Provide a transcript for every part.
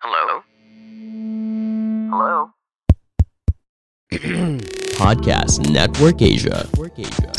Hello? Hello? Podcast Network Asia. Network Asia.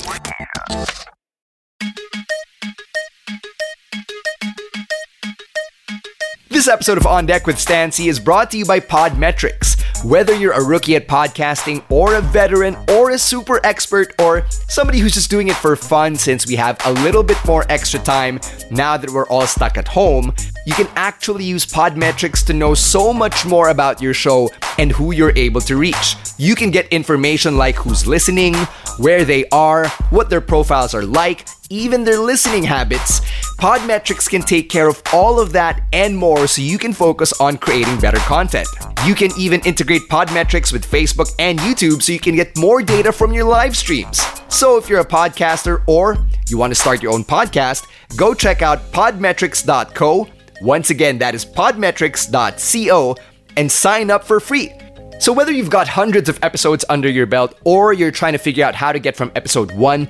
This episode of On Deck with Stan Sy is brought to you by Podmetrics. Whether you're a rookie at podcasting, or a veteran, or a super expert, or somebody who's just doing it for fun since we have a little bit more extra time now that we're all stuck at home, you can actually use Podmetrics to know so much more about your show and who you're able to reach. You can get information like who's listening, where they are, what their profiles are like, even their listening habits. Podmetrics can take care of all of that and more so you can focus on creating better content. You can even integrate Podmetrics with Facebook and YouTube so you can get more data from your live streams. So if you're a podcaster or you want to start your own podcast, go check out podmetrics.co. Once again, that is podmetrics.co and sign up for free. So, whether you've got hundreds of episodes under your belt or you're trying to figure out how to get from episode 1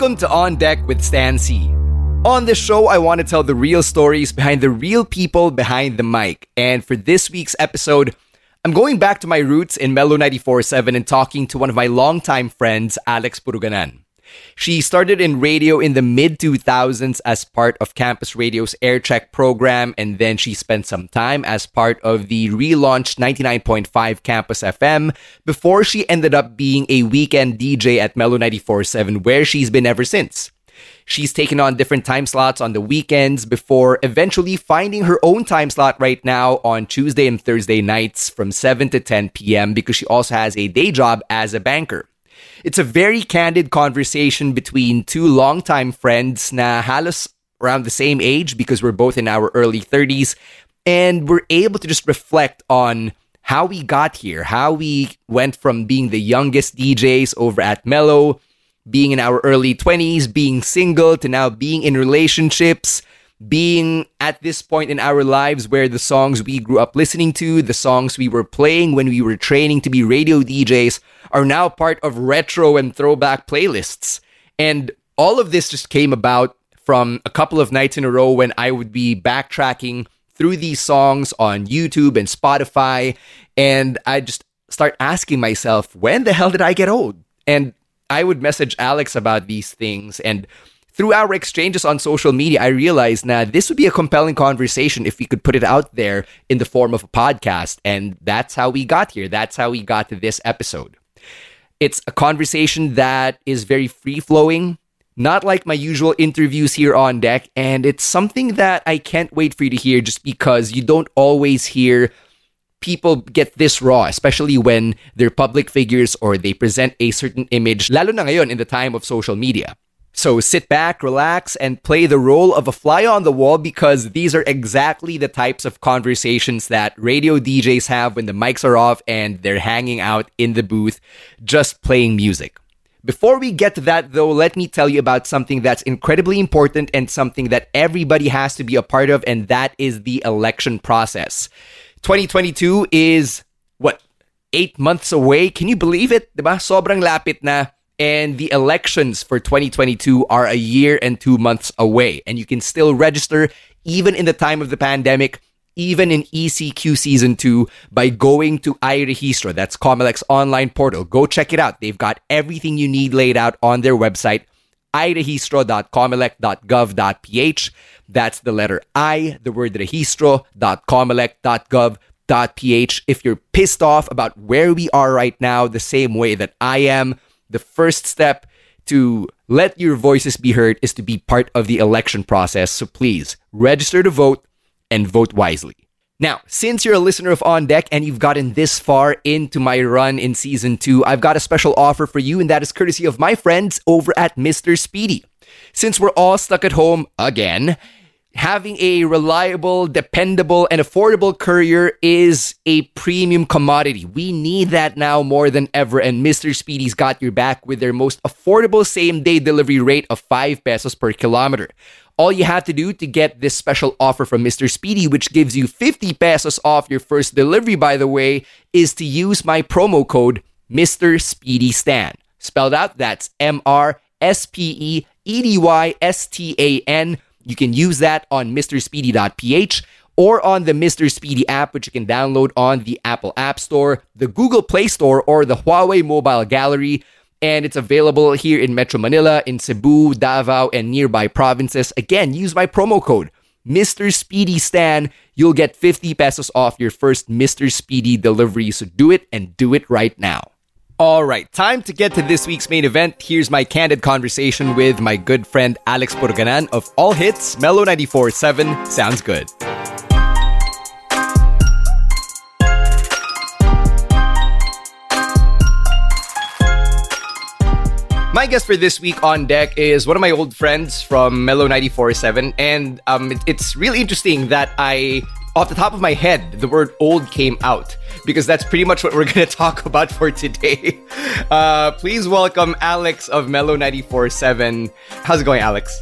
Welcome to On Deck with Stan Sy. On this show, I want to tell the real stories behind the real people behind the mic. And for this week's episode, I'm going back to my roots in Mellow 94.7 and talking to one of my longtime friends, Alex Puruganan. She started in radio in the mid 2000s as part of Campus Radio's Aircheck program, and then she spent some time as part of the relaunched 99.5 Campus FM before she ended up being a weekend DJ at Mellow 94.7, where she's been ever since. She's taken on different time slots on the weekends before eventually finding her own time slot right now on Tuesday and Thursday nights from 7 to 10 p.m. because she also has a day job as a banker. It's a very candid conversation between two longtime friends na halos around the same age because we're both in our early 30s and we're able to just reflect on how we got here, how we went from being the youngest DJs over at Mellow, being in our early 20s, being single to now being in relationships, being at this point in our lives where the songs we grew up listening to, the songs we were playing when we were training to be radio DJs, are now part of retro and throwback playlists. And all of this just came about from a couple of nights in a row when I would be backtracking through these songs on YouTube and Spotify. And I just start asking myself, when the hell did I get old? And I would message Alex about these things. And through our exchanges on social media, I realized now this would be a compelling conversation if we could put it out there in the form of a podcast. And that's how we got here. That's how we got to this episode. It's a conversation that is very free flowing, not like my usual interviews here on deck. And it's something that I can't wait for you to hear just because you don't always hear people get this raw, especially when they're public figures or they present a certain image, lalo na ngayon in the time of social media. So sit back, relax, and play the role of a fly on the wall because these are exactly the types of conversations that radio DJs have when the mics are off and they're hanging out in the booth just playing music. Before we get to that, though, let me tell you about something that's incredibly important and something that everybody has to be a part of, and that is the election process. 2022 is what? Eight months away? Can you believe it? Diba? Sobrang lapit na. And the elections for 2022 are a year and two months away. And you can still register even in the time of the pandemic, even in ECQ season two, by going to iRehistro. That's Comelec's online portal. Go check it out. They've got everything you need laid out on their website, irehistro.comelec.gov.ph. That's the letter I, the word rehistro.comelec.gov.ph. If you're pissed off about where we are right now, the same way that I am, the first step to let your voices be heard is to be part of the election process. So please register to vote and vote wisely. Now, since you're a listener of On Deck and you've gotten this far into my run in season two, I've got a special offer for you, and that is courtesy of my friends over at Mr. Speedy. Since we're all stuck at home again, having a reliable, dependable, and affordable courier is a premium commodity. We need that now more than ever, and Mr. Speedy's got your back with their most affordable same day delivery rate of 5 pesos per kilometer. All you have to do to get this special offer from Mr. Speedy, which gives you 50 pesos off your first delivery, by the way, is to use my promo code Mr. Speedy Stan. Spelled out, that's M R S P E E D Y S T A N you can use that on MrSpeedy.ph or on the Mr. Speedy app, which you can download on the Apple App Store, the Google Play Store, or the Huawei Mobile Gallery. And it's available here in Metro Manila, in Cebu, Davao, and nearby provinces. Again, use my promo code, Mr. Speedy Stan. You'll get 50 pesos off your first Mr. Speedy delivery. So do it and do it right now. All right, time to get to this week's main event. Here's my candid conversation with my good friend Alex Puruganan of All Hits, Mellow 94.7. Sounds good. My guest for this week on deck is one of my old friends from Mellow 94.7, and um, it's really interesting that I off the top of my head, the word old came out because that's pretty much what we're going to talk about for today. Uh, please welcome Alex of Mellow 94.7. How's it going, Alex?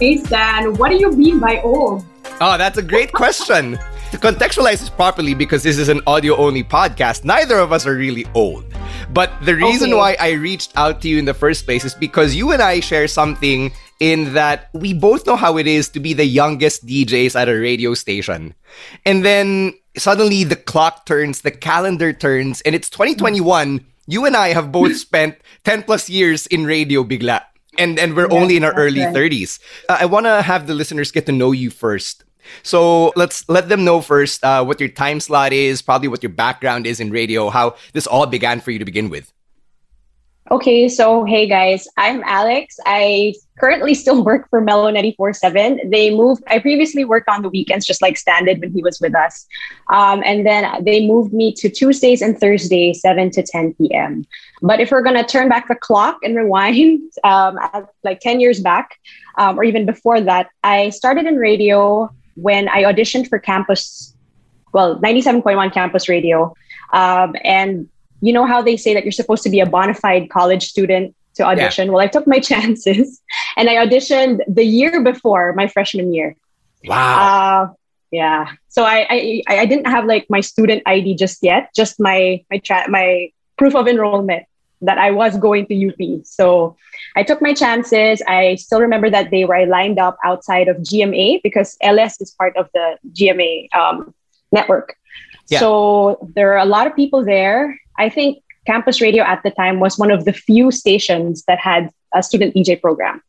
Hey, Stan. What do you mean by old? Oh, that's a great question. to contextualize this properly, because this is an audio only podcast, neither of us are really old. But the reason okay. why I reached out to you in the first place is because you and I share something in that we both know how it is to be the youngest DJs at a radio station. And then suddenly the clock turns, the calendar turns, and it's 2021. You and I have both spent 10 plus years in radio bigla. And, and we're yes, only in our early right. 30s. Uh, I want to have the listeners get to know you first. So let's let them know first uh, what your time slot is, probably what your background is in radio, how this all began for you to begin with. Okay, so hey guys, I'm Alex. I currently still work for Mellow 94.7. They moved, I previously worked on the weekends, just like Standard when he was with us. Um, and then they moved me to Tuesdays and Thursdays, 7 to 10 p.m. But if we're going to turn back the clock and rewind, um, like 10 years back, um, or even before that, I started in radio when I auditioned for campus, well, 97.1 campus radio. Um, and you know how they say that you're supposed to be a bona fide college student to audition? Yeah. Well, I took my chances and I auditioned the year before my freshman year. Wow. Uh, yeah. So I, I I didn't have like my student ID just yet, just my my tra- my proof of enrollment that I was going to UP. So I took my chances. I still remember that day where I lined up outside of GMA because LS is part of the GMA um, network. Yeah. So there are a lot of people there. I think campus radio at the time was one of the few stations that had a student DJ program.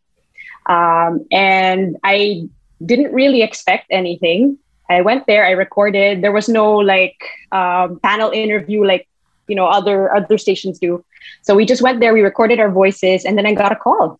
Um, and I didn't really expect anything. I went there, I recorded. There was no like um, panel interview like you know other other stations do. So we just went there, we recorded our voices, and then I got a call.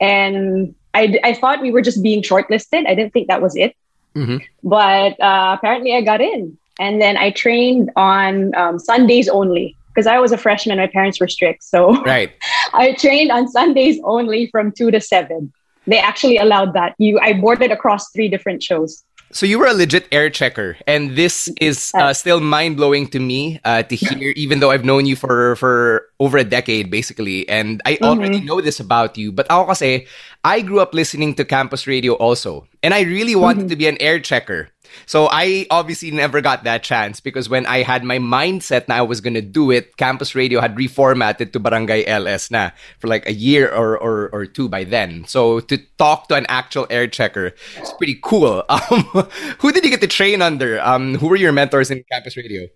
And I, I thought we were just being shortlisted. I didn't think that was it. Mm-hmm. But uh, apparently I got in. And then I trained on um, Sundays only because I was a freshman. My parents were strict, so right. I trained on Sundays only from two to seven. They actually allowed that. You, I boarded across three different shows. So you were a legit air checker, and this is uh, still mind blowing to me uh, to hear. Even though I've known you for for over a decade, basically, and I mm-hmm. already know this about you. But ako kasi, I grew up listening to campus radio also, and I really wanted mm-hmm. to be an air checker. So I obviously never got that chance because when I had my mindset that I was gonna do it, campus radio had reformatted to Barangay LS na for like a year or, or, or two by then. So to talk to an actual air checker is pretty cool. Um, who did you get to train under? Um, who were your mentors in campus radio?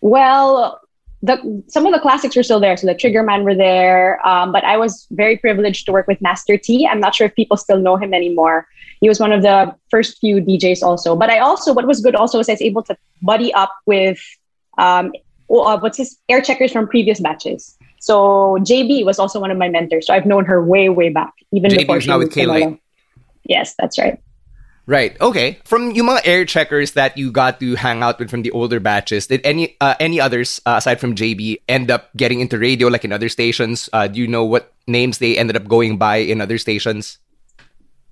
Well, the some of the classics were still there. So the Triggerman were there, um, but I was very privileged to work with Master T. I'm not sure if people still know him anymore. He was one of the first few DJs also. But I also, what was good also was I was able to buddy up with um, uh, what's his air checkers from previous batches. So JB was also one of my mentors. So I've known her way, way back, even JB before was now with Kayla. Yes, that's right. Right. Okay. From yung mga air checkers that you got to hang out with from the older batches, did any uh, any others uh, aside from JB end up getting into radio like in other stations? Uh, do you know what names they ended up going by in other stations?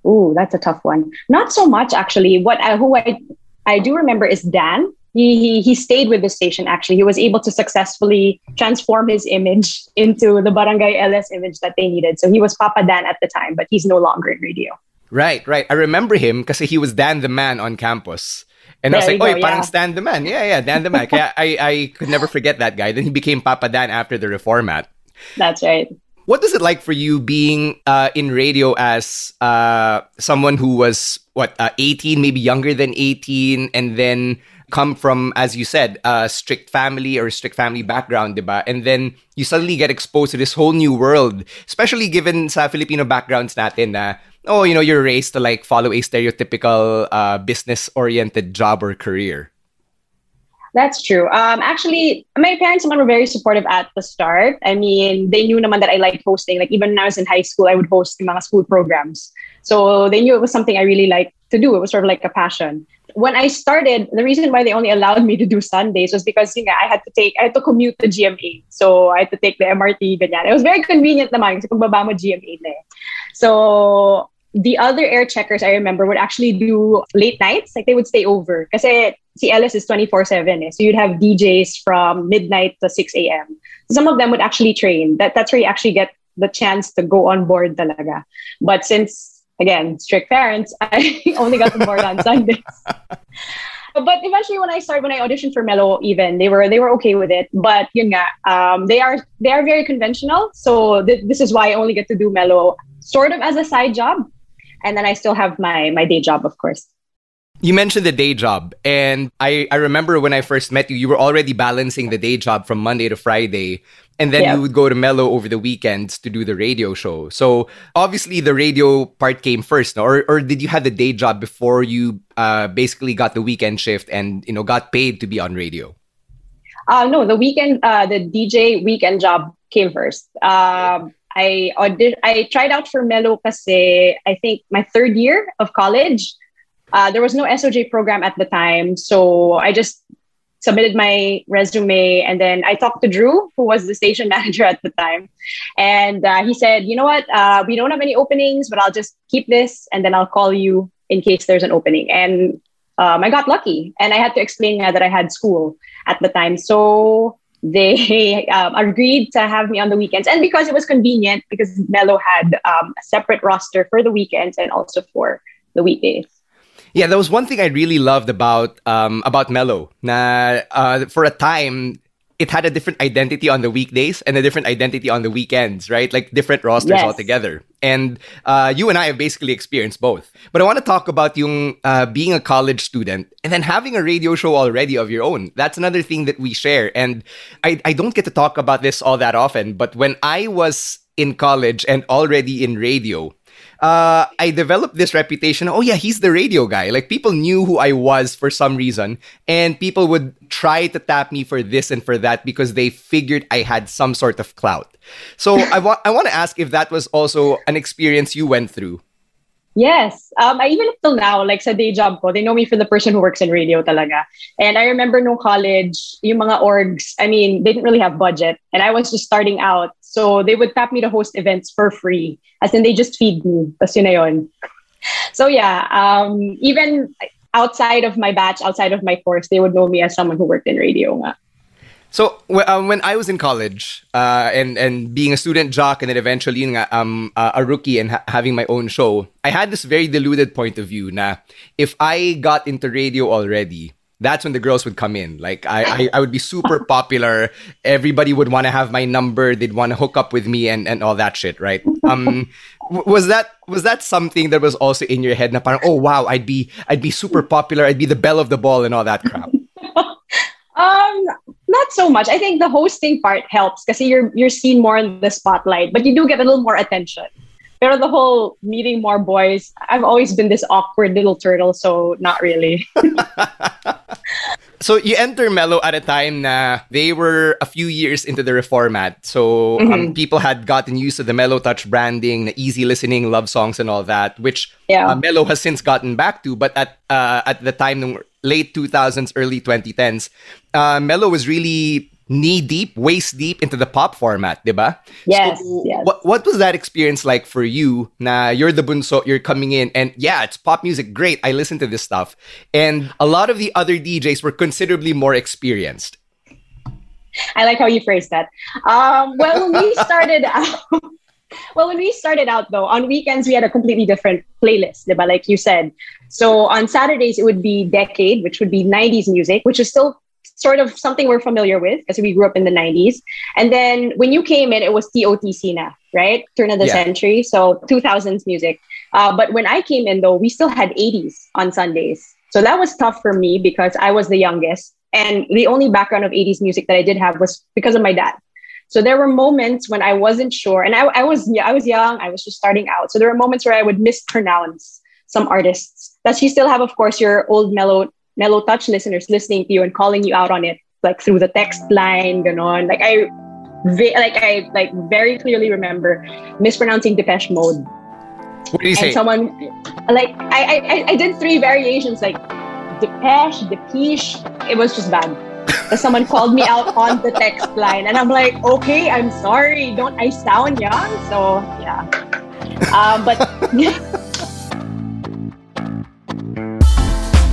Ooh, that's a tough one. Not so much actually. What I, who I I do remember is Dan. He, he he stayed with the station actually. He was able to successfully transform his image into the Barangay LS image that they needed. So he was Papa Dan at the time, but he's no longer in radio. Right, right. I remember him because he was Dan the Man on campus. And There I was like, oh, go, parang yeah. Stan the Man. Yeah, yeah, Dan the Man. Kaya I, I could never forget that guy. Then he became Papa Dan after the reformat. That's right. What was it like for you being uh, in radio as uh, someone who was, what, uh, 18, maybe younger than 18, and then come from, as you said, a strict family or a strict family background, diba? And then you suddenly get exposed to this whole new world, especially given sa Filipino backgrounds natin na, oh, you know, you're raised to like follow a stereotypical uh, business-oriented job or career. That's true. Um, actually, my parents were very supportive at the start. I mean, they knew naman that I liked hosting. Like even when I was in high school, I would host mga school programs. So they knew it was something I really liked to do. It was sort of like a passion. When I started, the reason why they only allowed me to do Sundays was because you know, I had to take, I had to commute to GMA. So I had to take the MRT, ganyan. It was very convenient naman kasi pagbaba mo GMA na eh. So the other air checkers I remember would actually do late nights. Like they would stay over. Kasi si LS is 24-7 eh. So you'd have DJs from midnight to 6 a.m. Some of them would actually train. That That's where you actually get the chance to go on board talaga. But since, again, strict parents, I only got on board on Sundays. But eventually, when I started, when I auditioned for Mellow, even they were they were okay with it. But yun nga, um, they are they are very conventional. So th- this is why I only get to do Mellow sort of as a side job, and then I still have my my day job, of course. You mentioned the day job, and I, I remember when I first met you, you were already balancing the day job from Monday to Friday, and then Yeah. you would go to Mellow over the weekends to do the radio show. So obviously the radio part came first, no? or or did you have the day job before you uh, basically got the weekend shift and you know got paid to be on radio? Uh, no, the weekend, uh, the DJ weekend job came first. Um, I audit- I tried out for Mellow kasi I think my third year of college. Uh, there was no SDJ program at the time, so I just submitted my resume and then I talked to Drew, who was the station manager at the time, and uh, he said, "You know what? Uh, we don't have any openings, but I'll just keep this and then I'll call you in case there's an opening." And um, I got lucky, and I had to explain uh, that I had school at the time. So they um, agreed to have me on the weekends. And because it was convenient, because Mellow had um, a separate roster for the weekends and also for the weekdays. Yeah, that was one thing I really loved about um, about Mellow. Na uh, for a time, it had a different identity on the weekdays and a different identity on the weekends, right? Like different rosters Yes. altogether. And uh, you and I have basically experienced both. But I want to talk about yung uh, being a college student and then having a radio show already of your own. That's another thing that we share. And I, I don't get to talk about this all that often, but when I was in college and already in radio, uh, I developed this reputation. Oh yeah, he's the radio guy. Like people knew who I was for some reason, and people would try to tap me for this and for that because they figured I had some sort of clout. So I want I want to ask if that was also an experience you went through. Yes. Um, I even up till now, like sa day job ko, they know me for the person who works in radio talaga. And I remember no college, yung mga orgs, I mean, they didn't really have budget. And I was just starting out. So they would tap me to host events for free. As in, they just feed me. So yeah, um, even outside of my batch, outside of my course, they would know me as someone who worked in radio nga. So um, when I was in college uh, and and being a student jock and then eventually um, uh, a rookie and ha- having my own show, I had this very deluded point of view. Na if I got into radio already, that's when the girls would come in. Like I, I, I would be super popular. Everybody would want to have my number. They'd want to hook up with me and, and all that shit, right? Um, was that was that something that was also in your head? Na parang, oh wow, I'd be I'd be super popular. I'd be the belle of the ball and all that crap. um, not so much. I think the hosting part helps because you're you're seen more in the spotlight, but you do get a little more attention. But the whole meeting more boys, I've always been this awkward little turtle, so not really. so you enter Mellow at a time na they were a few years into the reformat. So um, mm-hmm. people had gotten used to the Mellow Touch branding, the easy listening, love songs, and all that, which yeah. uh, Mellow has since gotten back to. But at uh, at the time, late 2000s, early 2010s, uh, Mellow was really knee deep, waist deep into the pop format, diba? Yes, so, yes. What, what was that experience like for you? Now you're the bunso, you're coming in, and yeah, it's pop music, great. I listen to this stuff, and a lot of the other DJs were considerably more experienced. I like how you phrased that. Um, well, when we started out, well, when we started out though, on weekends we had a completely different playlist, diba? like you said. So on Saturdays it would be Decade, which would be '90s music, which is still sort of something we're familiar with because we grew up in the 90s. And then when you came in, it was TOTC na, right? Turn of the yeah. century. So 2000s music. Uh, but when I came in, though, we still had 80s on Sundays. So that was tough for me because I was the youngest. And the only background of 80s music that I did have was because of my dad. So there were moments when I wasn't sure, and I, I was I was young, I was just starting out. So there were moments where I would mispronounce some artists. Does you still have, of course, your old mellow mellow touch listeners listening to you and calling you out on it, like through the text line, ganon. Like I, like I like very clearly remember mispronouncing Depeche Mode. What do you and say? Someone, like I, I, I did three variations, like Depeche, Depeche. It was just bad. But someone called me out on the text line, and I'm like, okay, I'm sorry. Don't I sound young? So yeah. Um, but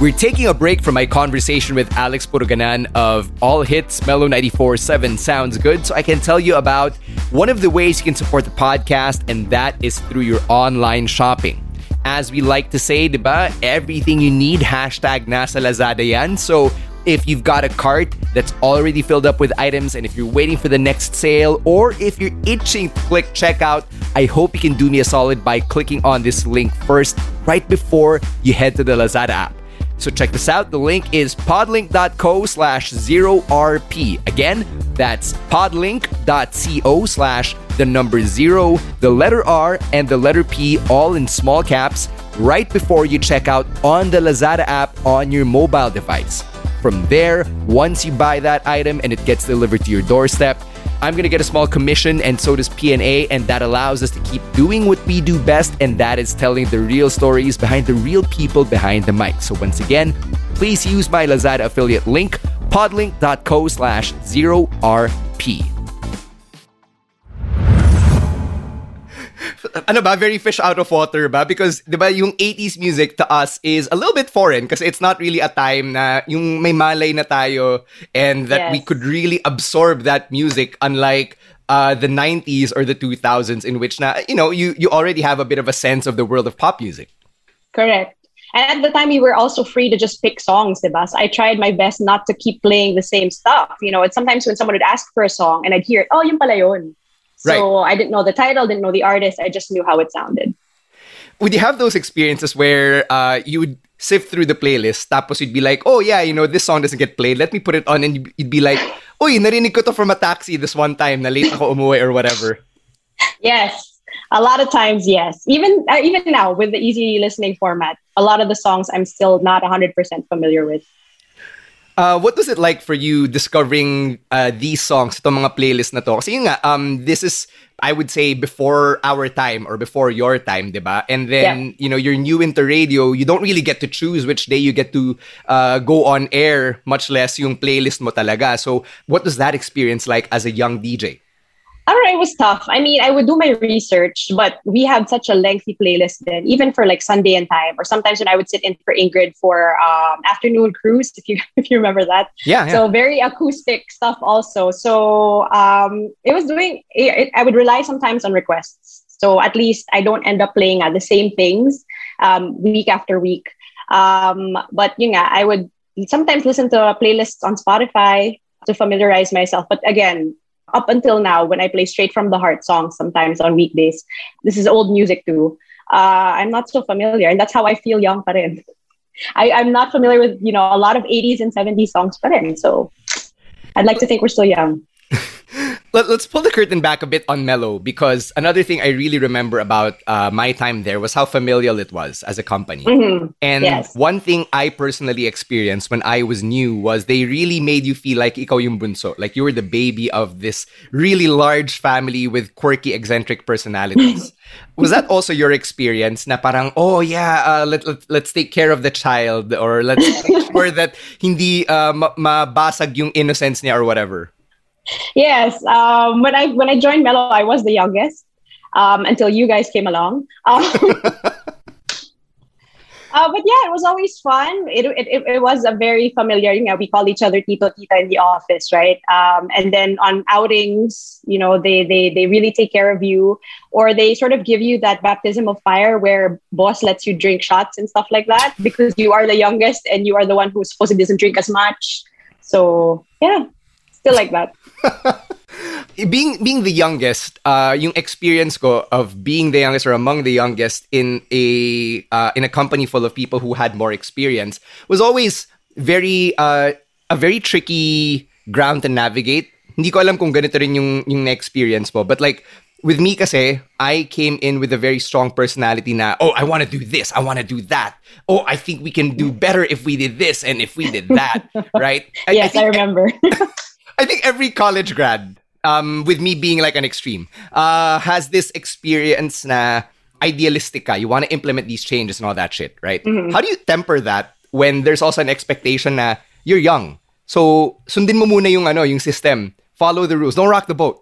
We're taking a break from my conversation with Alex Puruganan of All Hits Mellow 94.7 Sounds Good so I can tell you about one of the ways you can support the podcast, and that is through your online shopping. As we like to say, diba, everything you need, hashtag nasa Lazada yan. So if you've got a cart that's already filled up with items and if you're waiting for the next sale or if you're itching to click checkout, I hope you can do me a solid by clicking on this link first right before you head to the Lazada app. So check this out. The link is podlink.co slash zero RP. Again, that's podlink.co slash the number zero, the letter R, and the letter P all in small caps right before you check out on the Lazada app on your mobile device. From there, once you buy that item and it gets delivered to your doorstep, I'm going to get a small commission, and so does PNA, and that allows us to keep doing what we do best, and that is telling the real stories behind the real people behind the mic. So once again, please use my Lazada affiliate link, podlink.co slash 0RP. ano ba, very fish out of water ba? Because, di ba, yung 80s music to us is a little bit foreign because it's not really a time na yung may malay na tayo and that yes. we could really absorb that music unlike uh, the 90s or the 2000s in which na, you know, you, you already have a bit of a sense of the world of pop music. Correct. And at the time, we were also free to just pick songs, diba? So I tried my best not to keep playing the same stuff. You know, it's sometimes when someone would ask for a song and I'd hear it, oh, yung pala yun. So. I didn't know the title, didn't know the artist. I just knew how it sounded. Would you have those experiences where uh, you would sift through the playlist, tapos you'd be like, oh yeah, you know, this song doesn't get played. Let me put it on. And you'd be like, uy, narinig ko to from a taxi this one time na late ako umuwi or whatever. Yes. A lot of times, yes. Even uh, even now with the easy listening format, a lot of the songs I'm still not 100% familiar with. Uh, what was it like for you discovering uh, these songs, itong mga playlist na to? Kasi nga, um, this is, I would say, before our time or before your time, di ba? And then, yeah. you know, you're new into radio, you don't really get to choose which day you get to uh, go on air, much less yung playlist mo talaga. So, what was that experience like as a young DJ? I don't know, it was tough. I mean, I would do my research, but we had such a lengthy playlist then, even for like Sunday and time, or sometimes when I would sit in for Ingrid for um, afternoon cruise, if you if you remember that. Yeah. yeah. So very acoustic stuff also. So um, it was doing. It, I would rely sometimes on requests. So at least I don't end up playing uh, the same things um, week after week. Um, but you know, I would sometimes listen to playlists on Spotify to familiarize myself. But again, up until now, when I play straight from the heart songs sometimes on weekdays, this is old music too. Uh, I'm not so familiar, and that's how I feel young pa. I, I'm not familiar with you know a lot of 80s and 70s songs pa. So I'd like to think we're still young. Let, us pull the curtain back a bit on Mellow because another thing I really remember about uh, my time there was how familial it was as a company. Mm-hmm. And Yes. one thing I personally experienced when I was new was they really made you feel like ikaw yung bunso, like you were the baby of this really large family with quirky, eccentric personalities. was that also your experience na parang, oh yeah, uh, let, let, let's take care of the child or let's make sure that hindi uh, ma- mabasag yung innocence niya or whatever? Yes. Um, when I when I joined Mellow, I was the youngest um, until you guys came along. Um, uh, but yeah, it was always fun. It, it, it, was a very familiar, you know, we call each other Tito Tita in the office, right? Um, and then on outings, you know, they, they, they really take care of you or they sort of give you that baptism of fire where boss lets you drink shots and stuff like that because you are the youngest and you are the one who supposedly doesn't drink as much. So yeah, still like that. being being the youngest, uh, yung experience ko of being the youngest or among the youngest in a uh, in a company full of people who had more experience was always very uh, a very tricky ground to navigate. Hindi ko alam kung ganito rin yung yung na-experience mo, but like with me kasi, I came in with a very strong personality na, oh, I want to do this, I want to do that. Oh, I think we can do better if we did this and if we did that, right? I- I yes, I, remember. I think every college grad, um, with me being like an extreme, uh, has this experience na idealistic ka. You want to implement these changes and all that shit, right? How do you temper that when there's also an expectation na you're young? So, sundin mo muna yung ano, yung system. Follow the rules. Don't rock the boat.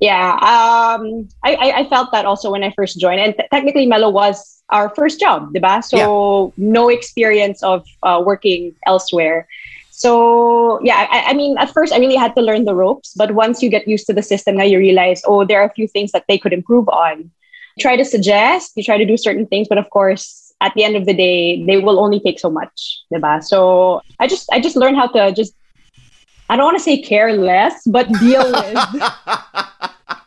Yeah, um, I, I, I felt that also when I first joined, and t- technically Mellow was our first job, diba? So no experience of uh, working elsewhere. So yeah, I, I mean, at first I really had to learn the ropes, but once you get used to the system, now you realize, oh, there are a few things that they could improve on. You try to suggest, you try to do certain things, but of course, at the end of the day, they will only take so much, diba? So I just I just learned how to just I don't want to say care less, but deal with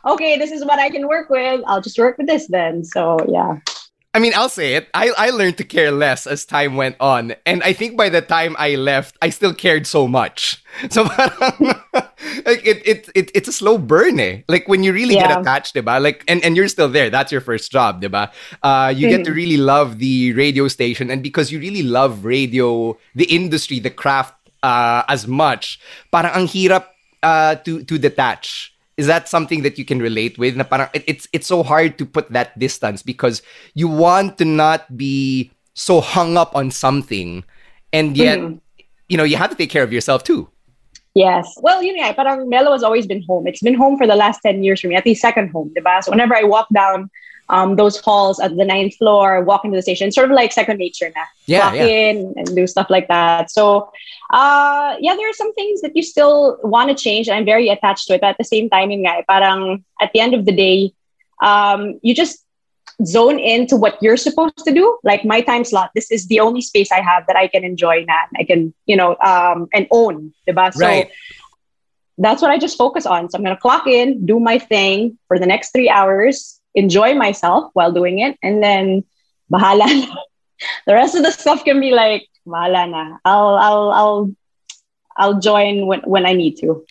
okay, this is what I can work with. I'll just work with this then. So yeah. I mean, I'll say it. I, I learned to care less as time went on. And I think by the time I left, I still cared so much. So like it, it, it, it's a slow burn eh. Like when you really get Yeah. attached, diba? Like, and, and you're still there. That's your first job, diba? Uh, you get to really love the radio station. And because you really love radio, the industry, the craft uh, as much, parang ang hirap uh, to, to detach is that something that you can relate with na parang it- it's it's so hard to put that distance because you want to not be so hung up on something and yet mm-hmm. you know you have to take care of yourself too Yes. Well, you know, parang Mellow has always been home. It's been home for the last 10 years for me, at least second home, diba? So whenever I walk down um, those halls at the ninth floor, walk into the station, it's sort of like second nature na. Yeah, walk yeah. in and do stuff like that. So, uh, yeah, there are some things that you still want to change, I'm very attached to it. But at the same time, yun nga, eh, parang at the end of the day, um, you just zone into what you're supposed to do. Like my time slot, this is the only space I have that I can enjoy na. I can, you know, um, and own. Diba? So Right. that's what I just focus on. So I'm going to clock in, do my thing for the next three hours, enjoy myself while doing it, and then bahala na. The rest of the stuff can be like, bahala na. I'll, I'll, I'll, I'll join when, when I need to.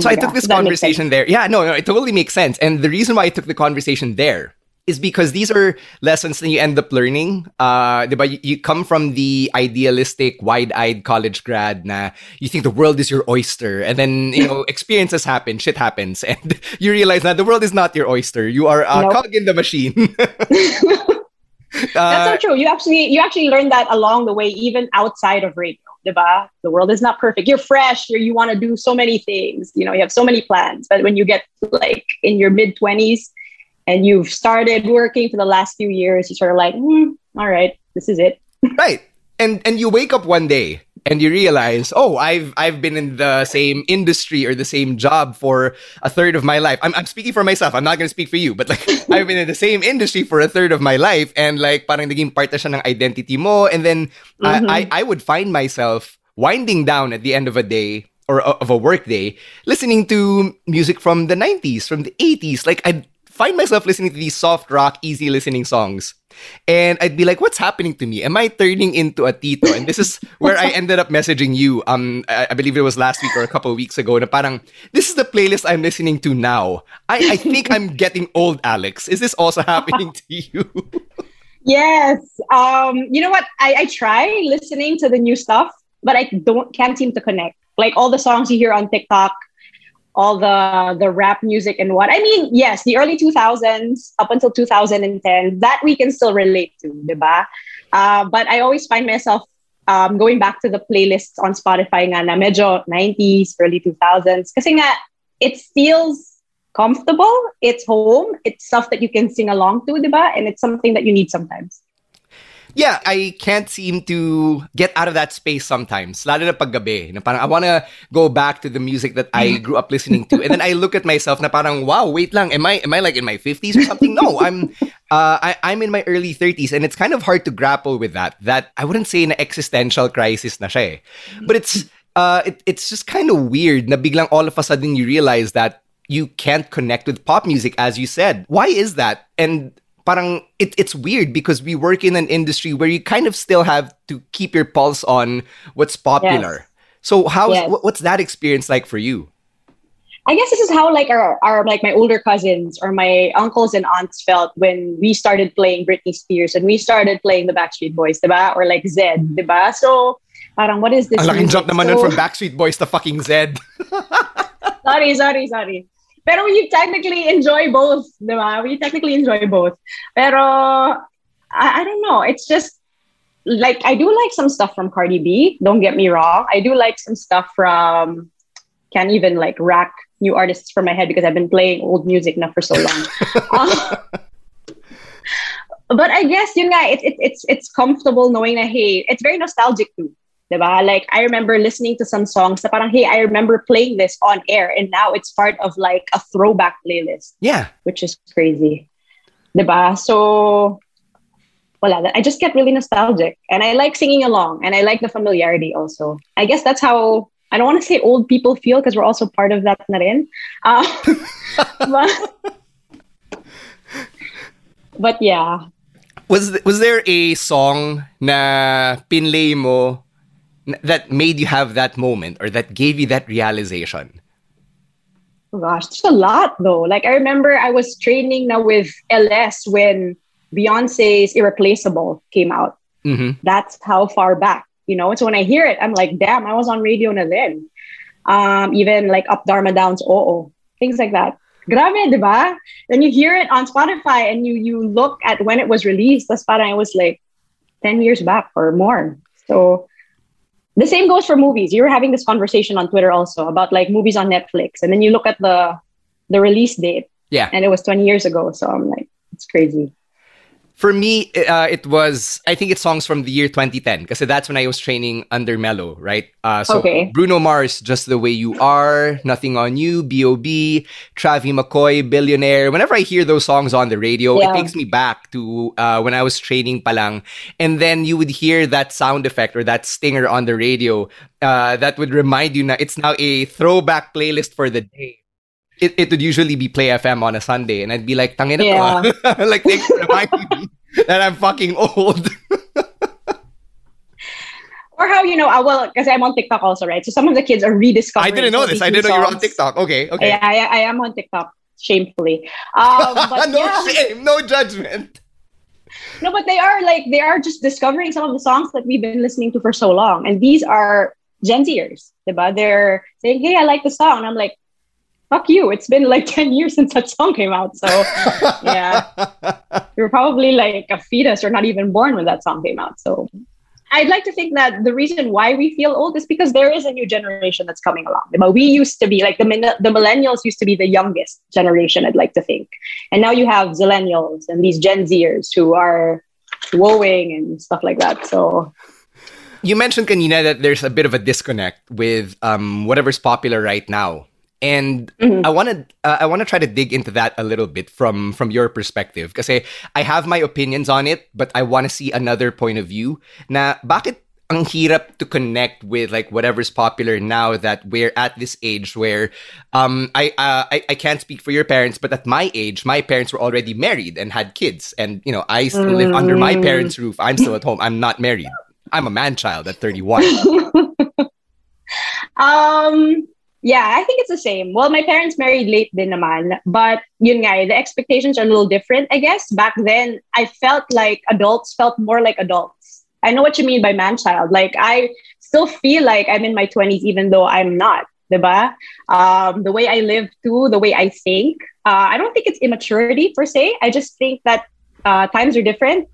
so i took this does that make sense? conversation there yeah no no it totally makes sense and the reason why i took the conversation there is because these are lessons that you end up learning. Uh? You, you come from the idealistic, wide-eyed college grad na you think the world is your oyster, and then you know experiences happen, shit happens, and you realize that the world is not your oyster. You are a Nope. cog in the machine. uh, That's so true. You actually you actually learn that along the way, even outside of radio. Diba? The world is not perfect. You're fresh. You're, you want to do so many things. You know, you have so many plans. But when you get like in your mid twenties and you've started working for the last few years, you're sort of like, mm, all right, this is it. right. And and you wake up one day and you realize, oh, I've I've been in the same industry or the same job for a third of my life. I'm, I'm speaking for myself. I'm not going to speak for you, but like I've been in the same industry for a third of my life, and like parang naging part na siya ng identity mo. And then Mhm. I, I I would find myself winding down at the end of a day or of a work day, listening to music from the 90s, from the 80s. Like I'd find myself listening to these soft rock, easy listening songs. And I'd be like, what's happening to me? Am I turning into a tito? And this is where I ended up messaging you. Um, I, I believe it was last week or a couple of weeks ago. Na parang, this is the playlist I'm listening to now. I, I think I'm getting old, Alex. Is this also happening to you? Yes. Um, you know what? I, I try listening to the new stuff, but I don't can't seem to connect. Like all the songs you hear on TikTok, all the the rap music and what. I mean, yes, the early 2000s up until 2010, that we can still relate to, diba? Uh, but I always find myself um, going back to the playlists on Spotify nga na medyo 90s, early 2000s. Kasi nga, it feels comfortable. It's home. It's stuff that you can sing along to, diba? And it's something that you need sometimes. Yeah, I can't seem to get out of that space sometimes. Lalo na paggabi. Na parang I wanna go back to the music that I grew up listening to. And then I look at myself na parang, wow, wait lang, am I am I like in my 50s or something? No, I'm uh, I, I'm in my early 30s and it's kind of hard to grapple with that. That I wouldn't say an existential crisis na siya eh. But it's uh, it, it's just kind of weird na biglang all of a sudden you realize that you can't connect with pop music as you said. Why is that? And parang it, it's weird because we work in an industry where you kind of still have to keep your pulse on what's popular. So how's Yes. wh- what's that experience like for you? I guess this is how like our, our like my older cousins or my uncles and aunts felt when we started playing Britney Spears and we started playing the Backstreet Boys, diba? Or like Zedd, diba? So parang what is this? Ang laking jump naman So- from Backstreet Boys to fucking Zedd. sorry, sorry, sorry. Pero we technically enjoy both, diba? We technically enjoy both. Pero I, I don't know. It's just like I do like some stuff from Cardi B. Don't get me wrong. I do like some stuff from. Can't even like rack new artists from my head because I've been playing old music now for so long. Uh, but I guess yun nga, it, it, it's it's comfortable knowing that hey, it's very nostalgic too. Diba? Like I remember listening to some songs na parang hey, I remember playing this on air and now it's part of like a throwback playlist, Yeah. which is crazy. Diba? So wala, I just get really nostalgic and I like singing along and I like the familiarity also. I guess that's how I don't want to say old people feel because we're also part of that na rin. Uh, but, but yeah, Was was there a song na pinlay mo that made you have that moment or that gave you that realization? Oh gosh, there's a lot though. Like I remember I was training now with LS when Beyonce's Irreplaceable came out. hmm That's how far back, you know. So when I hear it, I'm like, damn, I was on radio na then. Um, even like Up Dharma Down's Oo, things like that. Grabe, diba? Then you hear it on Spotify and you you look at when it was released. That's parang I was like 10 years back or more. So the same goes for movies. You were having this conversation on Twitter also about like movies on Netflix, and then you look at the the release date, Yeah. and it was 20 years ago. So I'm like, it's crazy. For me, uh, it was, I think it's songs from the year 2010 because that's when I was training under Mellow, right? Uh, so Okay. Bruno Mars, Just the Way You Are, Nothing on You, B.O.B., Travie McCoy, Billionaire. Whenever I hear those songs on the radio, Yeah. it takes me back to uh, when I was training palang. And then you would hear that sound effect or that stinger on the radio uh, that would remind you that it's now a throwback playlist for the day. It, it would usually be Play FM on a Sunday, and I'd be like, "Tangina to, ah." like thanks for reminding me that I'm fucking old. Or how you know? Uh, well, because I'm on TikTok also, right? So some of the kids are rediscovering. I didn't know this. I didn't know you were on. TikTok. Okay, okay. Yeah, I, I am on TikTok, shamefully. Um, but no yeah. shame, no judgment. No, but they are like they are just discovering some of the songs that we've been listening to for so long, and these are Gen Zers, diba? They're saying, "Hey, I like the song," and I'm like, fuck you. It's been like 10 years since that song came out. So, yeah. you were probably like a fetus or not even born when that song came out. So, I'd like to think that the reason why we feel old is because there is a new generation that's coming along. But we used to be like the the millennials used to be the youngest generation. I'd like to think, and now you have zillennials and these Gen Zers who are woeing and stuff like that. So you mentioned kanina that there's a bit of a disconnect with um, whatever's popular right now and mm-hmm. I want to uh, I want to try to dig into that a little bit from from your perspective kasi I have my opinions on it but I want to see another point of view na bakit ang hirap to connect with like whatever's popular now that we're at this age where um I, uh, I I can't speak for your parents but at my age my parents were already married and had kids and you know I still mm. live under my mm. parents roof I'm still at home I'm not married I'm a man child at 31 um yeah, I think it's the same. Well, my parents married late din naman, but yun nga, the expectations are a little different, I guess. Back then, I felt like adults felt more like adults. I know what you mean by man-child. Like, I still feel like I'm in my 20s, even though I'm not, diba? Um, the way I live too, the way I think. Uh, I don't think it's immaturity per se. I just think that uh, times are different.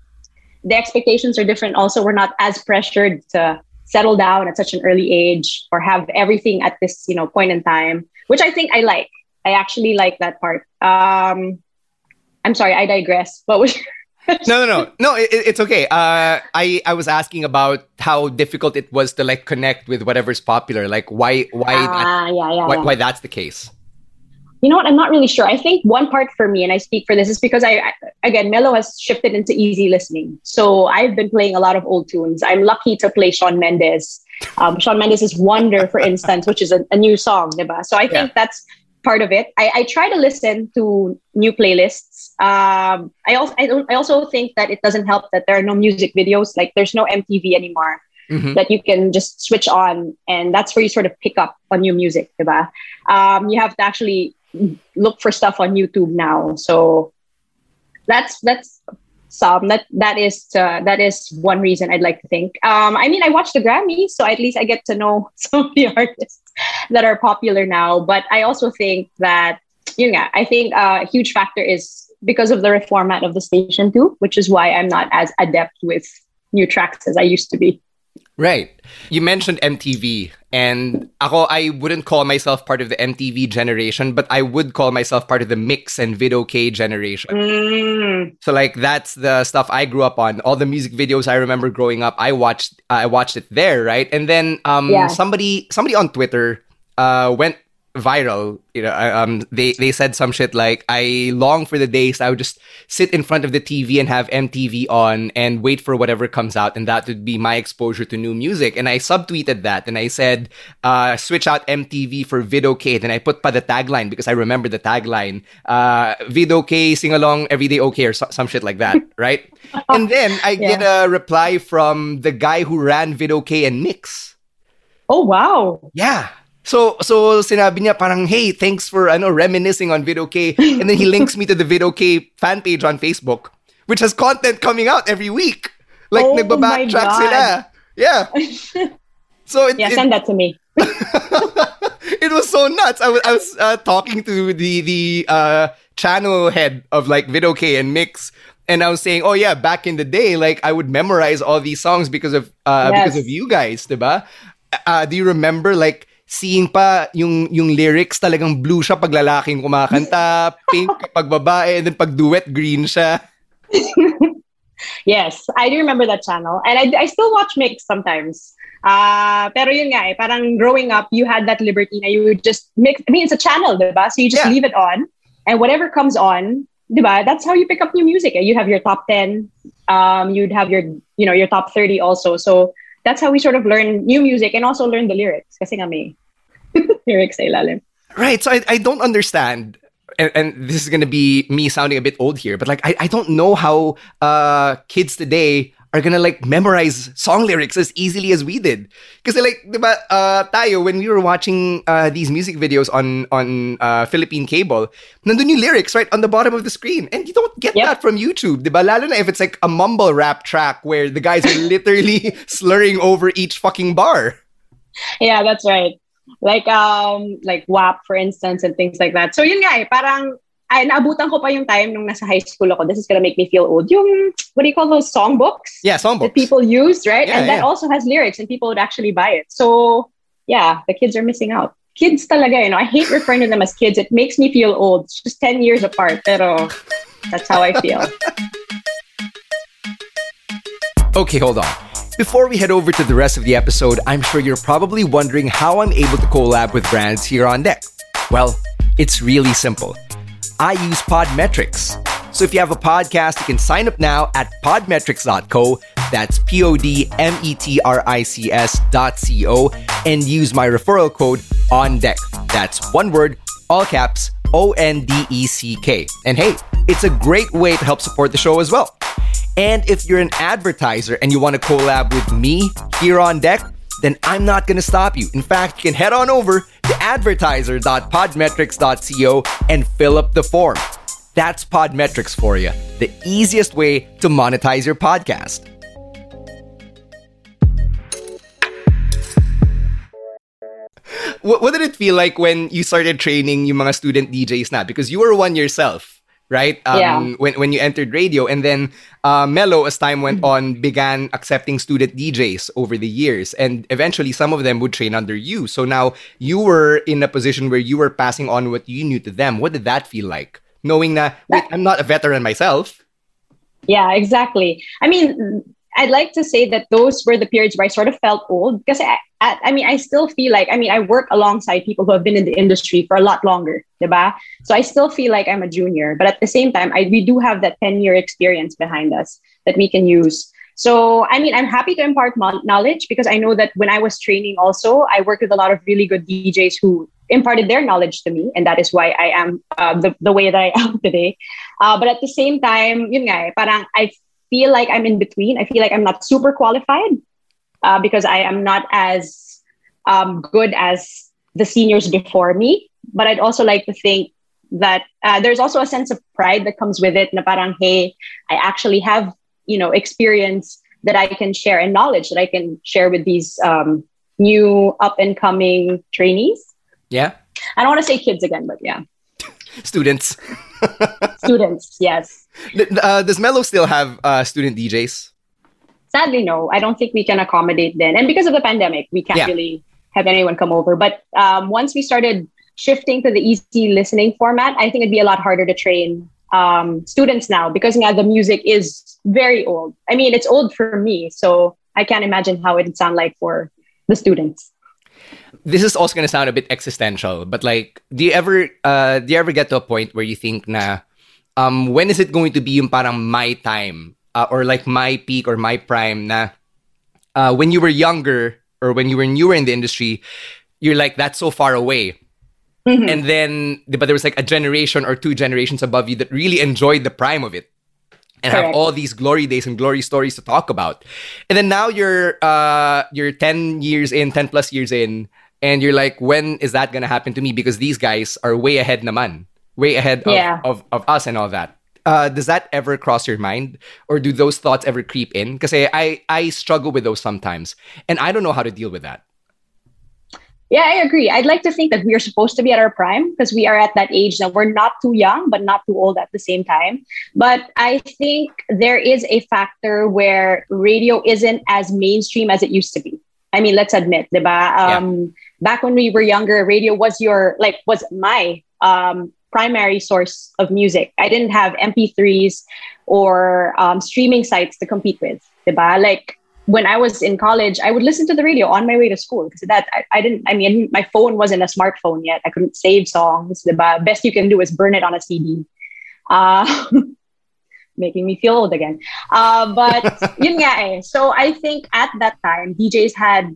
The expectations are different. Also, we're not as pressured to settle down at such an early age or have everything at this you know point in time which i think i like. I actually like that part. Um i'm sorry i digress. What was no no no. No it, it's okay. Uh i i was asking about how difficult it was to like connect with whatever's popular. Like why why uh, that, yeah, yeah, why, yeah. why that's the case you know what? I'm not really sure. I think one part for me, and I speak for this, is because I, again, Mellow has shifted into easy listening. So I've been playing a lot of old tunes. I'm lucky to play Shawn Mendes. Um, Shawn Mendes' Wonder, for instance, which is a, a new song, diba? So I think yeah. that's part of it. I, I, try to listen to new playlists. Um, I also I, I, also think that it doesn't help that there are no music videos. Like there's no MTV anymore mm-hmm. that you can just switch on, and that's where you sort of pick up on new music, diba? Um, you have to actually look for stuff on YouTube now. So that's that's some that that is uh, that is one reason I'd like to think. Um, I mean, I watch the Grammys, so at least I get to know some of the artists that are popular now. But I also think that you know, I think uh, a huge factor is because of the reformat of the station too, which is why I'm not as adept with new tracks as I used to be. Right. You mentioned MTV and ako I wouldn't call myself part of the MTV generation, but I would call myself part of the MYX and video K generation. Mm. So like that's the stuff I grew up on. All the music videos I remember growing up, I watched I watched it there, right? And then um yeah. somebody somebody on Twitter uh went viral. You know, um, they they said some shit like, "I long for the days I would just sit in front of the TV and have MTV on and wait for whatever comes out, and that would be my exposure to new music." And I subtweeted that, and I said, uh, "Switch out MTV for Video K." Then I put by the tagline because I remember the tagline, uh, "Video sing along everyday okay" or so, some shit like that, right? and then I yeah. get a reply from the guy who ran Video K and MYX. Oh wow! Yeah, so so sinabi niya parang hey thanks for ano reminiscing on Video K and then he links me to the Video K fan page on Facebook which has content coming out every week. Like oh nagba-backtrack sila. Yeah. So it, yeah, send that to me. it was so nuts. I was I was uh, talking to the the uh, channel head of like Video K and MYX and I was saying, "Oh yeah, back in the day, like I would memorize all these songs because of uh, yes. because of you guys, diba? Uh, do you remember like seeing pa yung yung lyrics talagang blue siya pag lalaking kumakanta, pink pag babae, and then pag duet green siya. yes, I do remember that channel. And I, I still watch mix sometimes. Uh, pero yun nga eh, parang growing up, you had that liberty na you would just mix. I mean, it's a channel, diba? So you just yeah. leave it on. And whatever comes on, diba? That's how you pick up new music. Eh? You have your top 10. Um, you'd have your, you know, your top 30 also. So that's how we sort of learn new music and also learn the lyrics kasi nga may lyrics sa ilalim. Right. So I, I don't understand. And, and this is going to be me sounding a bit old here, but like, I, I don't know how uh, kids today are gonna like memorize song lyrics as easily as we did. Because like, diba, uh, tayo, when we were watching uh, these music videos on on uh, Philippine cable, nandun yung lyrics right on the bottom of the screen. And you don't get yep. that from YouTube, diba? Lalo na if it's like a mumble rap track where the guys are literally slurring over each fucking bar. Yeah, that's right. Like um like WAP for instance and things like that. So yun nga eh, parang ay naabutan ko pa yung time nung nasa high school ako. This is gonna make me feel old. Yung what do you call those songbooks? Yeah, songbooks. That people use, right? Yeah, and that yeah. also has lyrics and people would actually buy it. So yeah, the kids are missing out. Kids talaga, you know. I hate referring to them as kids. It makes me feel old. It's just 10 years apart. Pero that's how I feel. Okay, hold on. Before we head over to the rest of the episode, I'm sure you're probably wondering how I'm able to collab with brands here on deck. Well, it's really simple. I use Podmetrics. So if you have a podcast, you can sign up now at podmetrics.co. That's P O D M E T R I C S dot C O and use my referral code on deck. That's one word, all caps, O N D E C K. And hey, it's a great way to help support the show as well. And if you're an advertiser and you want to collab with me here on deck, then I'm not going to stop you. In fact, you can head on over to advertiser.podmetrics.co and fill up the form. That's Podmetrics for you, the easiest way to monetize your podcast. What, what did it feel like when you started training yung mga student DJs na? Because you were one yourself, right? Um, Yeah. When, when you entered radio. And then uh, Mellow, as time went on, began accepting student DJs over the years. And eventually, some of them would train under you. So now you were in a position where you were passing on what you knew to them. What did that feel like? Knowing that, wait, I'm not a veteran myself. Yeah, exactly. I mean, I'd like to say that those were the periods where I sort of felt old because I, I, I mean, I still feel like, I mean, I work alongside people who have been in the industry for a lot longer, diba? So I still feel like I'm a junior, but at the same time, I, we do have that 10 year experience behind us that we can use. So, I mean, I'm happy to impart knowledge because I know that when I was training also, I worked with a lot of really good DJs who imparted their knowledge to me. And that is why I am uh, the, the way that I am today. Uh, but at the same time, yun nga eh, parang I feel like I'm in between. I feel like I'm not super qualified uh, because I am not as um, good as the seniors before me. But I'd also like to think that uh, there's also a sense of pride that comes with it. Na parang, hey, I actually have you know experience that I can share and knowledge that I can share with these um, new up and coming trainees. Yeah? I don't want to say kids again, but yeah, Students. Students. Yes. Uh, does Mellow still have uh, student DJs? Sadly, no. I don't think we can accommodate then. And because of the pandemic, we can't Yeah. really have anyone come over. But um, once we started shifting to the easy listening format, I think it'd be a lot harder to train um, students now because now the music is very old. I mean, it's old for me, so I can't imagine how it'd sound like for the students. This is also gonna sound a bit existential, but like, do you ever uh do you ever get to a point where you think na um when is it going to be yung parang my time uh, or like my peak or my prime na uh when you were younger or when you were newer in the industry, you're like that's so far away. Mhm. And then but there was like a generation or two generations above you that really enjoyed the prime of it. And have all these glory days and glory stories to talk about. And then now you're uh you're 10 years in, 10 plus years in, and you're like, when is that gonna happen to me? Because these guys are way ahead naman. Way ahead of, Yeah. of, of us and all that. Uh, does that ever cross your mind? Or do those thoughts ever creep in? Because I, I struggle with those sometimes. And I don't know how to deal with that. Yeah, I agree. I'd like to think that we are supposed to be at our prime because we are at that age that we're not too young, but not too old at the same time. But I think there is a factor where radio isn't as mainstream as it used to be. I mean, let's admit, diba? Um, Back when we were younger, radio was your, like, was my um, primary source of music. I didn't have MP3s or um, streaming sites to compete with, diba? Like, when I was in college, I would listen to the radio on my way to school because that I, I didn't. I mean, my phone wasn't a smartphone yet. I couldn't save songs. The best you can do is burn it on a CD. Uh, making me feel old again. Uh, but yun nga eh. So I think at that time, DJs had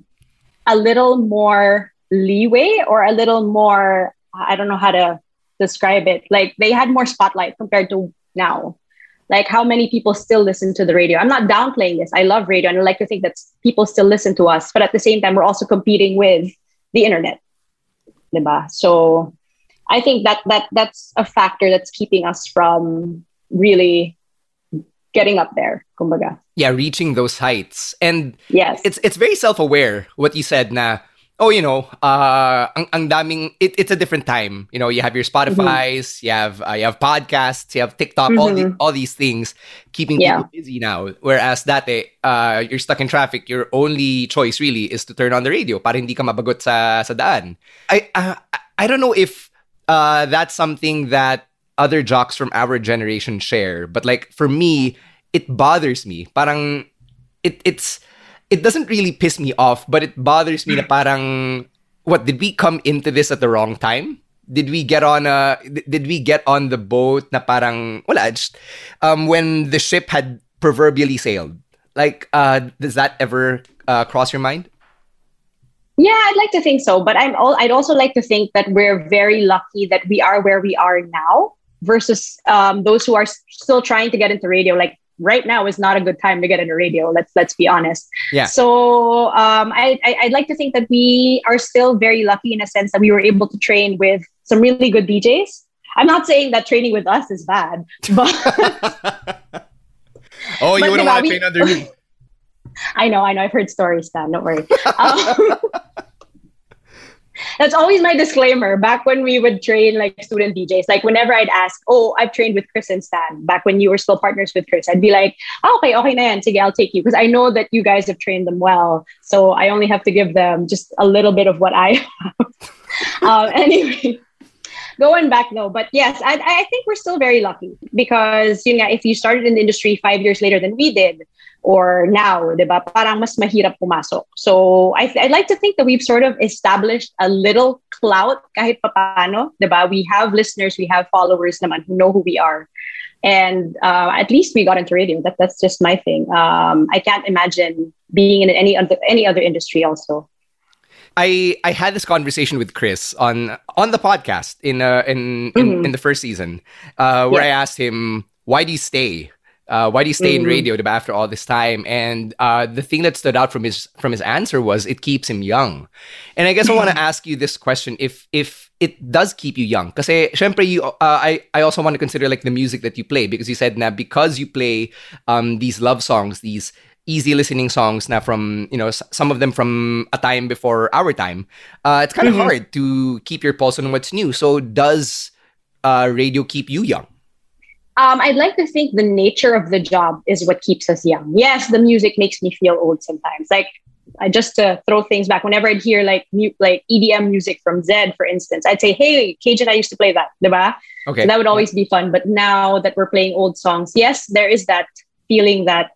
a little more leeway or a little more. I don't know how to describe it. Like they had more spotlight compared to now like how many people still listen to the radio i'm not downplaying this i love radio and i like to think that people still listen to us but at the same time we're also competing with the internet diba? so i think that that that's a factor that's keeping us from really getting up there kumbaga Yeah, reaching those heights. And yes it's it's very self-aware what you said na oh, you know, uh, ang, ang daming, it, it's a different time. You know, you have your Spotify's, mm-hmm. you have uh, you have podcasts, you have TikTok, mm-hmm. all the, all these things keeping yeah. people busy now. Whereas dati, uh, you're stuck in traffic, your only choice really is to turn on the radio para hindi ka mabagot sa sa daan. I uh, I don't know if uh, that's something that other jocks from our generation share, but like for me, it bothers me. Parang it it's it doesn't really piss me off, but it bothers me na parang what did we come into this at the wrong time? Did we get on a did we get on the boat na parang wala just um when the ship had proverbially sailed? Like uh does that ever uh, cross your mind? Yeah, I'd like to think so, but I'm all I'd also like to think that we're very lucky that we are where we are now versus um, those who are still trying to get into radio. Like right now is not a good time to get into radio. Let's let's be honest. Yeah. So um, I, I would like to think that we are still very lucky in a sense that we were able to train with some really good DJs. I'm not saying that training with us is bad, but oh, you wouldn't want to train under me. I know, I know. I've heard stories. Don't worry. Um, that's always my disclaimer. Back when we would train like student DJs, like whenever I'd ask, "Oh, I've trained with Chris and Stan." Back when you were still partners with Chris, I'd be like, oh, "Okay, okay, na yan. Sige, I'll take you," because I know that you guys have trained them well. So I only have to give them just a little bit of what I have. um, anyway going back though, but yes, I, I think we're still very lucky because you know if you started in the industry five years later than we did, or now, diba? Parang mas mahirap pumasok. So I I'd like to think that we've sort of established a little clout kahit papano, diba? We have listeners, we have followers naman who know who we are. And uh, at least we got into radio. That that's just my thing. Um, I can't imagine being in any other any other industry also. I I had this conversation with Chris on on the podcast in uh, in, in, mm-hmm. in the first season, uh, where yeah. I asked him why do you stay uh, why do you stay mm-hmm. in radio after all this time? And uh, the thing that stood out from his from his answer was it keeps him young. And I guess I want to ask you this question: if if it does keep you young, because syempre you, uh, I I also want to consider like the music that you play because you said now because you play um, these love songs, these easy listening songs now from you know some of them from a time before our time. Uh, it's kind of mm-hmm. hard to keep your pulse on what's new. So does uh, radio keep you young? Um, I'd like to think the nature of the job is what keeps us young. Yes, the music makes me feel old sometimes. Like I just to throw things back, whenever I'd hear like mu- like EDM music from Zedd, for instance, I'd say, "Hey, Cajun, I used to play that, diba?" Okay, that would always be fun. But now that we're playing old songs, yes, there is that feeling that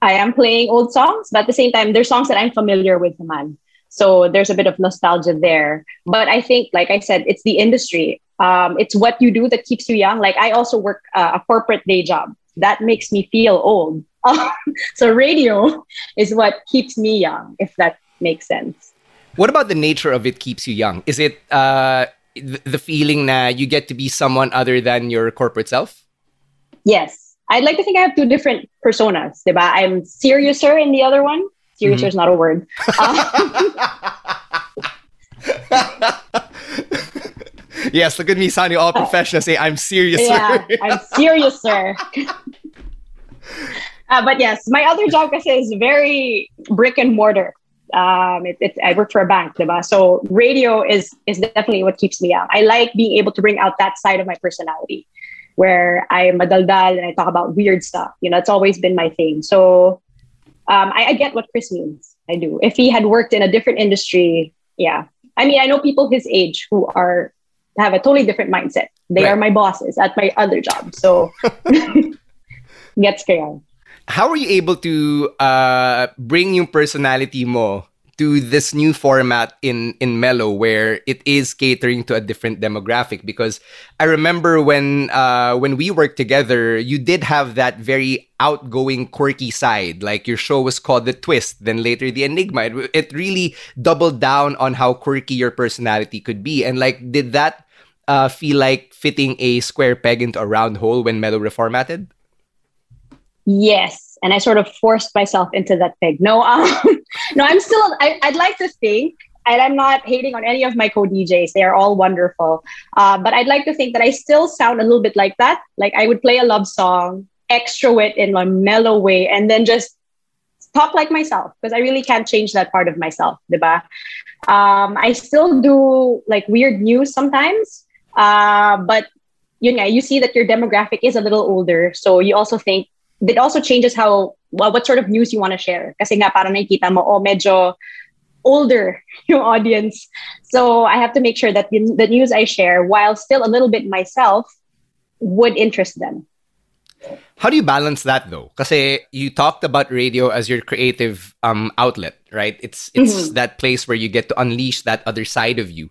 I am playing old songs, but at the same time, there's songs that I'm familiar with, man. So there's a bit of nostalgia there. But I think, like I said, it's the industry um, it's what you do that keeps you young. Like I also work uh, a corporate day job. That makes me feel old. so radio is what keeps me young, if that makes sense. What about the nature of it keeps you young? Is it uh, the feeling that you get to be someone other than your corporate self? Yes. I'd like to think I have two different personas. Diba? I'm seriouser in the other one. Seriouser mm-hmm. is not a word. yes, look at me sounding all professional. Say, I'm serious, yeah, sir. I'm serious, sir. Uh, but yes, my other job kasi is very brick and mortar. Um, it, it, I work for a bank, diba? so radio is is definitely what keeps me out. I like being able to bring out that side of my personality, where I'm madaldal and I talk about weird stuff. You know, it's always been my thing. So um, I, I get what Chris means. I do. If he had worked in a different industry, yeah. I mean, I know people his age who are have a totally different mindset. They right. are my bosses at my other job. So gets kaya. How are you able to uh, bring your personality mo to this new format in in Mellow where it is catering to a different demographic because I remember when uh, when we worked together you did have that very outgoing quirky side like your show was called The Twist then later The Enigma it, it really doubled down on how quirky your personality could be and like did that uh, feel like fitting a square peg into a round hole when Mellow reformatted? Yes, and I sort of forced myself into that peg. No, um, no, I'm still. I, would like to think, and I'm not hating on any of my co-DJs. They are all wonderful, uh, but I'd like to think that I still sound a little bit like that. Like I would play a love song, extra wit in a mellow way, and then just talk like myself because I really can't change that part of myself, diba? Um, I still do like weird news sometimes, uh, but you know, you see that your demographic is a little older, so you also think it also changes how well, what sort of news you want to share. Kasi nga parang nakikita mo, oh, medyo older your audience. So I have to make sure that the, the news I share, while still a little bit myself, would interest them. How do you balance that though? Because you talked about radio as your creative um, outlet, right? It's it's mm-hmm. that place where you get to unleash that other side of you,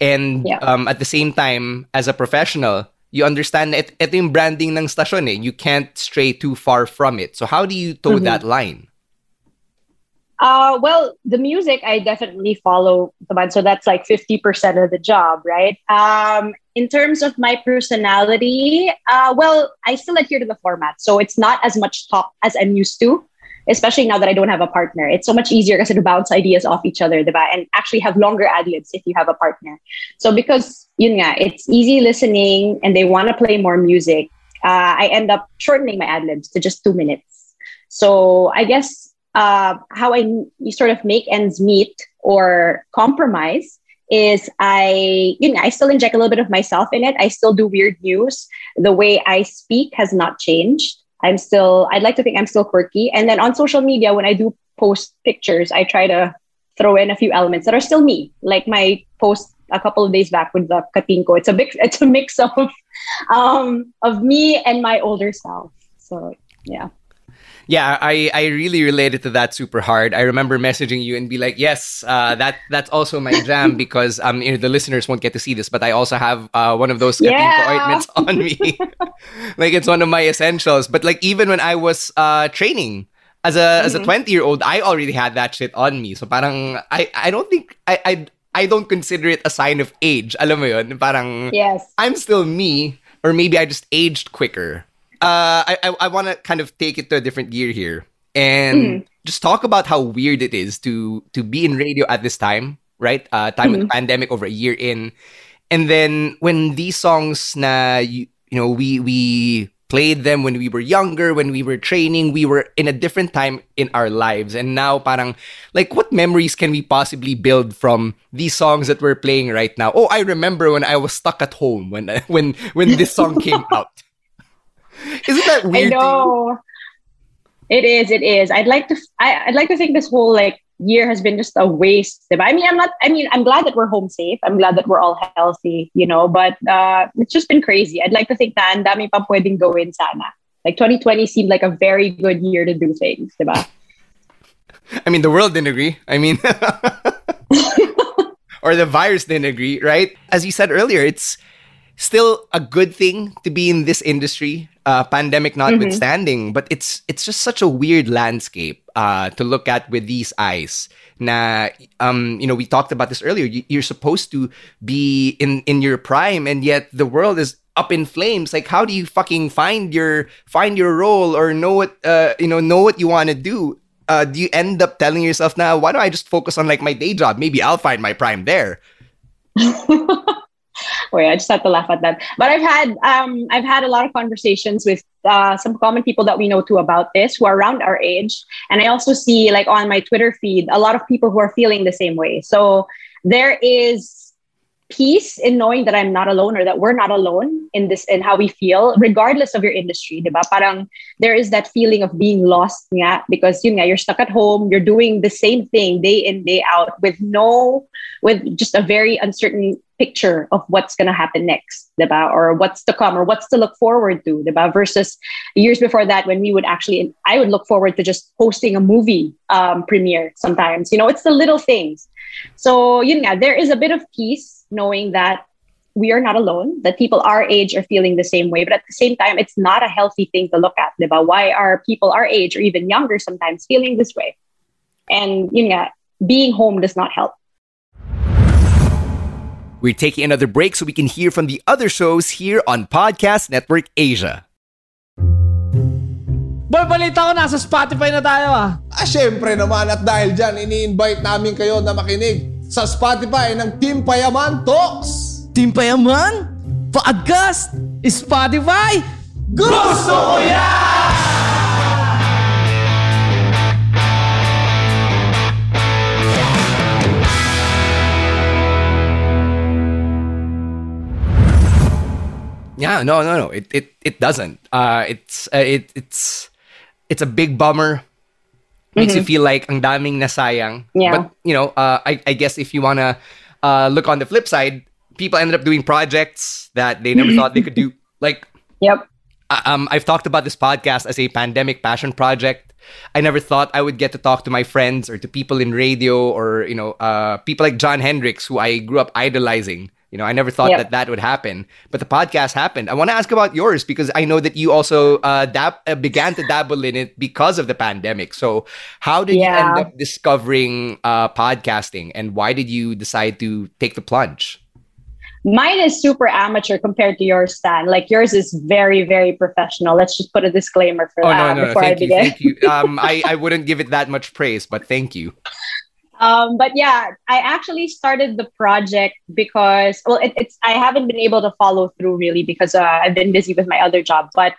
and yeah. um, at the same time, as a professional, you understand it. Ito yung branding ng station eh. You can't stray too far from it. So how do you toe mm-hmm. that line? Uh, well, the music I definitely follow so that's like fifty percent of the job, right? Um, in terms of my personality, uh, well, I still adhere to the format, so it's not as much talk as I'm used to. Especially now that I don't have a partner, it's so much easier to bounce ideas off each other, diba? and actually have longer ad libs if you have a partner. So because yun nga, it's easy listening, and they want to play more music, uh, I end up shortening my ad libs to just two minutes. So I guess uh, how I sort of make ends meet or compromise is I, you know, I still inject a little bit of myself in it. I still do weird news. The way I speak has not changed. I'm still, I'd like to think I'm still quirky. And then on social media, when I do post pictures, I try to throw in a few elements that are still me, like my post a couple of days back with the Katinko. It's a big, it's a mix of, um, of me and my older self. So yeah. Yeah, I, I really related to that super hard. I remember messaging you and be like, yes, uh, that that's also my jam because um you know, the listeners won't get to see this, but I also have uh, one of those yeah. ointments on me. like it's one of my essentials. But like even when I was uh, training as a mm-hmm. as a mm-hmm. 20 year old, I already had that shit on me. So parang I I don't think I I I don't consider it a sign of age. Alam mo yun? Parang yes. I'm still me or maybe I just aged quicker uh, I I, I want to kind of take it to a different gear here and mm-hmm. just talk about how weird it is to to be in radio at this time, right? Uh, time mm-hmm. of the pandemic, over a year in, and then when these songs na you, you know we we played them when we were younger, when we were training, we were in a different time in our lives. And now parang like what memories can we possibly build from these songs that we're playing right now? Oh, I remember when I was stuck at home when when when this song came out. Isn't that weird? I know. It is. It is. I'd like to. I, would like to think this whole like year has been just a waste. I mean, I'm not. I mean, I'm glad that we're home safe. I'm glad that we're all healthy. You know, but uh, it's just been crazy. I'd like to think that and dami pa pwedeng gawin sana. Like 2020 seemed like a very good year to do things, diba? I mean, the world didn't agree. I mean, or the virus didn't agree, right? As you said earlier, it's still a good thing to be in this industry, uh, pandemic mm-hmm. notwithstanding. Mm-hmm. But it's it's just such a weird landscape uh, to look at with these eyes. Now, um, you know, we talked about this earlier. You're supposed to be in in your prime, and yet the world is up in flames. Like, how do you fucking find your find your role or know what uh, you know know what you want to do? Uh, do you end up telling yourself now, why don't I just focus on like my day job? Maybe I'll find my prime there. Wait, I just had to laugh at that. But I've had um, I've had a lot of conversations with uh, some common people that we know too about this who are around our age, and I also see like on my Twitter feed a lot of people who are feeling the same way. So there is peace in knowing that I'm not alone or that we're not alone in this in how we feel, regardless of your industry, diba? Parang there is that feeling of being lost nga, because you know, you're stuck at home, you're doing the same thing day in, day out with no with just a very uncertain picture of what's going to happen next, diba? or what's to come, or what's to look forward to, diba? versus years before that when we would actually, I would look forward to just hosting a movie um, premiere sometimes. You know, it's the little things. So, you know, there is a bit of peace knowing that we are not alone, that people our age are feeling the same way. But at the same time, it's not a healthy thing to look at, diba? Why are people our age or even younger sometimes feeling this way? And, you know, being home does not help. We're taking another break so we can hear from the other shows here on Podcast Network Asia. Boy, balita ko nasa Spotify na tayo ah. Ah, syempre naman at dahil dyan, ini-invite namin kayo na makinig sa Spotify ng Team Payaman Talks. Team Payaman? Podcast? Spotify? Gusto ko yan! Yeah, no, no, no. It it it doesn't. Uh, it's uh, it it's it's a big bummer. Makes you feel like ang daming nasayang. Mm-hmm. Yeah. But you know, uh, I I guess if you wanna uh, look on the flip side, people ended up doing projects that they never thought they could do. Like Yep. uh, um, I've talked about this podcast as a pandemic passion project. I never thought I would get to talk to my friends or to people in radio or you know uh, people like John Hendricks who I grew up idolizing. You know, I never thought Yep. that that would happen, but the podcast happened. I want to ask about yours because I know that you also uh, dab- uh, began to dabble in it because of the pandemic. So, how did you end up discovering uh, podcasting, and why did you decide to take the plunge? Mine is super amateur compared to yours, Stan. Like yours is very, very professional. Let's just put a disclaimer for Oh that no, no, no! before I you, begin. thank you. Um, I I wouldn't give it that much praise, but thank you. Um, but yeah, I actually started the project because well, it, it's I haven't been able to follow through really because uh, I've been busy with my other job. But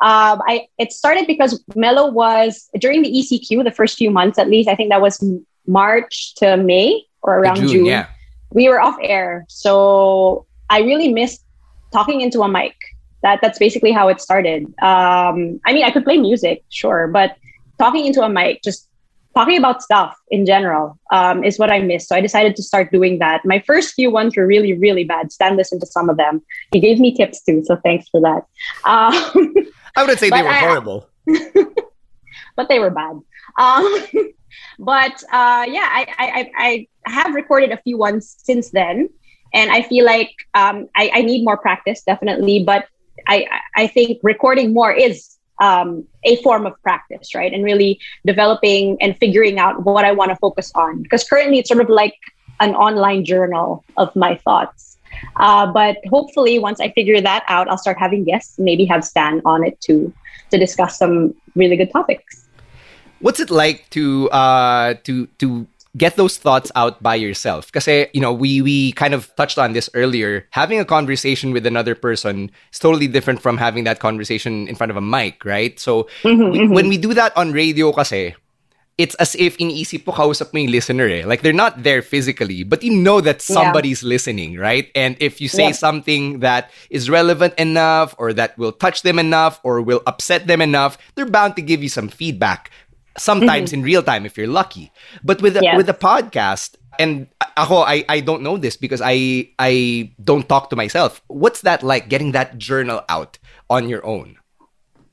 um, I it started because Mellow was during the ECQ the first few months at least. I think that was March to May or around June, June. yeah. We were off air, so I really missed talking into a mic. That that's basically how it started. Um, I mean, I could play music, sure, but talking into a mic, just talking about stuff in general, um, is what I missed. So I decided to start doing that. My first few ones were really, really bad. Stan listened to some of them. He gave me tips too, so thanks for that. Um, I wouldn't say they were I- horrible. but they were bad. Um, but uh, yeah, I, I, I I have recorded a few ones since then, and I feel like um, I, I need more practice, definitely. But I, I think recording more is um, a form of practice, right? And really developing and figuring out what I want to focus on. Because currently it's sort of like an online journal of my thoughts. Uh, but hopefully, once I figure that out, I'll start having guests, maybe have Stan on it too, to discuss some really good topics. What's it like to uh to to get those thoughts out by yourself? Because you know we we kind of touched on this earlier. Having a conversation with another person is totally different from having that conversation in front of a mic, right? So we- when we do that on radio, kasi it's as if iniisip mo kausap mo yung listener eh. Like they're not there physically, but you know that Yeah. somebody's listening, right? And if you say Yeah. something that is relevant enough or that will touch them enough or will upset them enough, they're bound to give you some feedback. Sometimes mm-hmm. in real time if you're lucky. But with a, Yes. with a podcast and ako I I don't know this because I I don't talk to myself. What's that like getting that journal out on your own?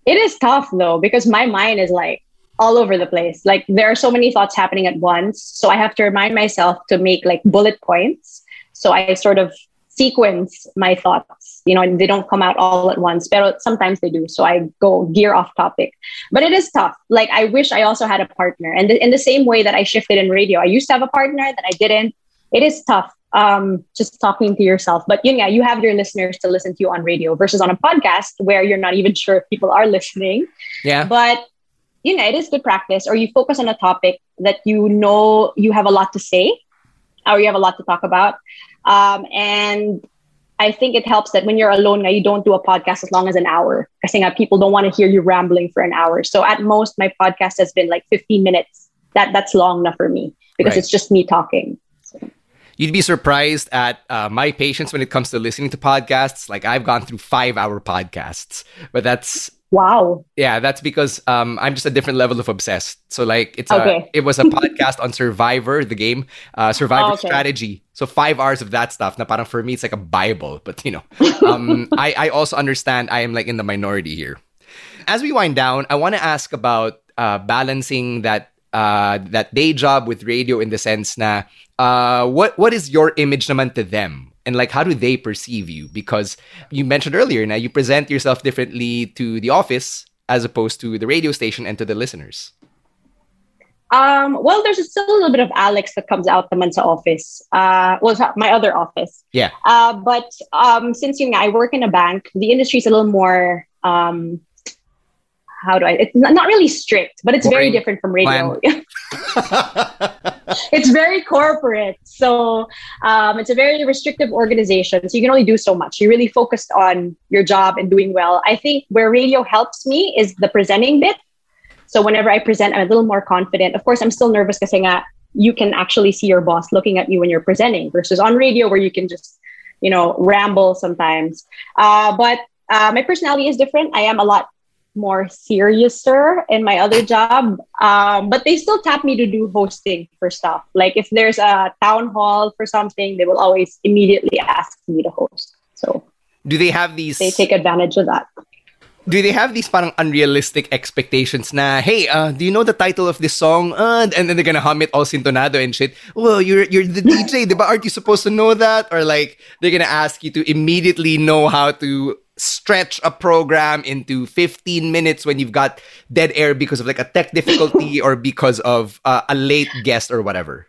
It is tough though, because my mind is like all over the place. Like there are so many thoughts happening at once. So I have to remind myself to make like bullet points. So I sort of sequence my thoughts, you know, they don't come out all at once, but sometimes they do. So I go gear off topic. But it is tough. Like I wish I also had a partner. And th- in the same way that I shifted in radio, I used to have a partner that I didn't. It is tough um, just talking to yourself. But you know, you have your listeners to listen to you on radio versus on a podcast where you're not even sure if people are listening. Yeah. But you know, it is good practice. Or you focus on a topic that you know you have a lot to say, or you have a lot to talk about. Um, and I think it helps that when you're alone, you don't do a podcast as long as an hour. Because nga, people don't want to hear you rambling for an hour. So at most, my podcast has been like 15 minutes. That that's long enough for me because Right. it's just me talking. You'd be surprised at uh, my patience when it comes to listening to podcasts. Like I've gone through five hour podcasts, but that's Wow. yeah, that's because um, I'm just a different level of obsessed. So like it's Okay. a it was a podcast on Survivor, the game, uh, Survivor Oh, okay. strategy. So five hours of that stuff. Na parang for me, it's like a bible. But you know, um, I I also understand I am like in the minority here. As we wind down, I want to ask about uh, balancing that uh, that day job with radio in the sense na uh, what what is your image naman to them and like how do they perceive you because you mentioned earlier now you present yourself differently to the office as opposed to the radio station and to the listeners Um, well, there's still a little bit of Alex that comes out naman sa office. Uh, well, my other office. yeah Uh, but um, since you know, I work in a bank, the industry is a little more. Um, how do I? It's not, really strict, but it's very different from radio. it's very corporate, so um, it's a very restrictive organization. So you can only do so much. You're really focused on your job and doing well. I think where radio helps me is the presenting bit. So whenever I present, I'm a little more confident. Of course, I'm still nervous because you can actually see your boss looking at you when you're presenting versus on radio where you can just you know, ramble sometimes. Uh, but uh, my personality is different. I am a lot more seriouser in my other job. Um, but they still tap me to do hosting for stuff. Like if there's a town hall for something, they will always immediately ask me to host. So Do they have these? they take advantage of that. Do they have these parang unrealistic expectations na hey uh, do you know the title of this song? Uh, and then they're gonna hum it all sintonado and shit. Well you're you're the DJ diba aren't you supposed to know that? Or like they're gonna ask you to immediately know how to stretch a program into 15 minutes when you've got dead air because of like a tech difficulty or because of uh, a late guest or whatever.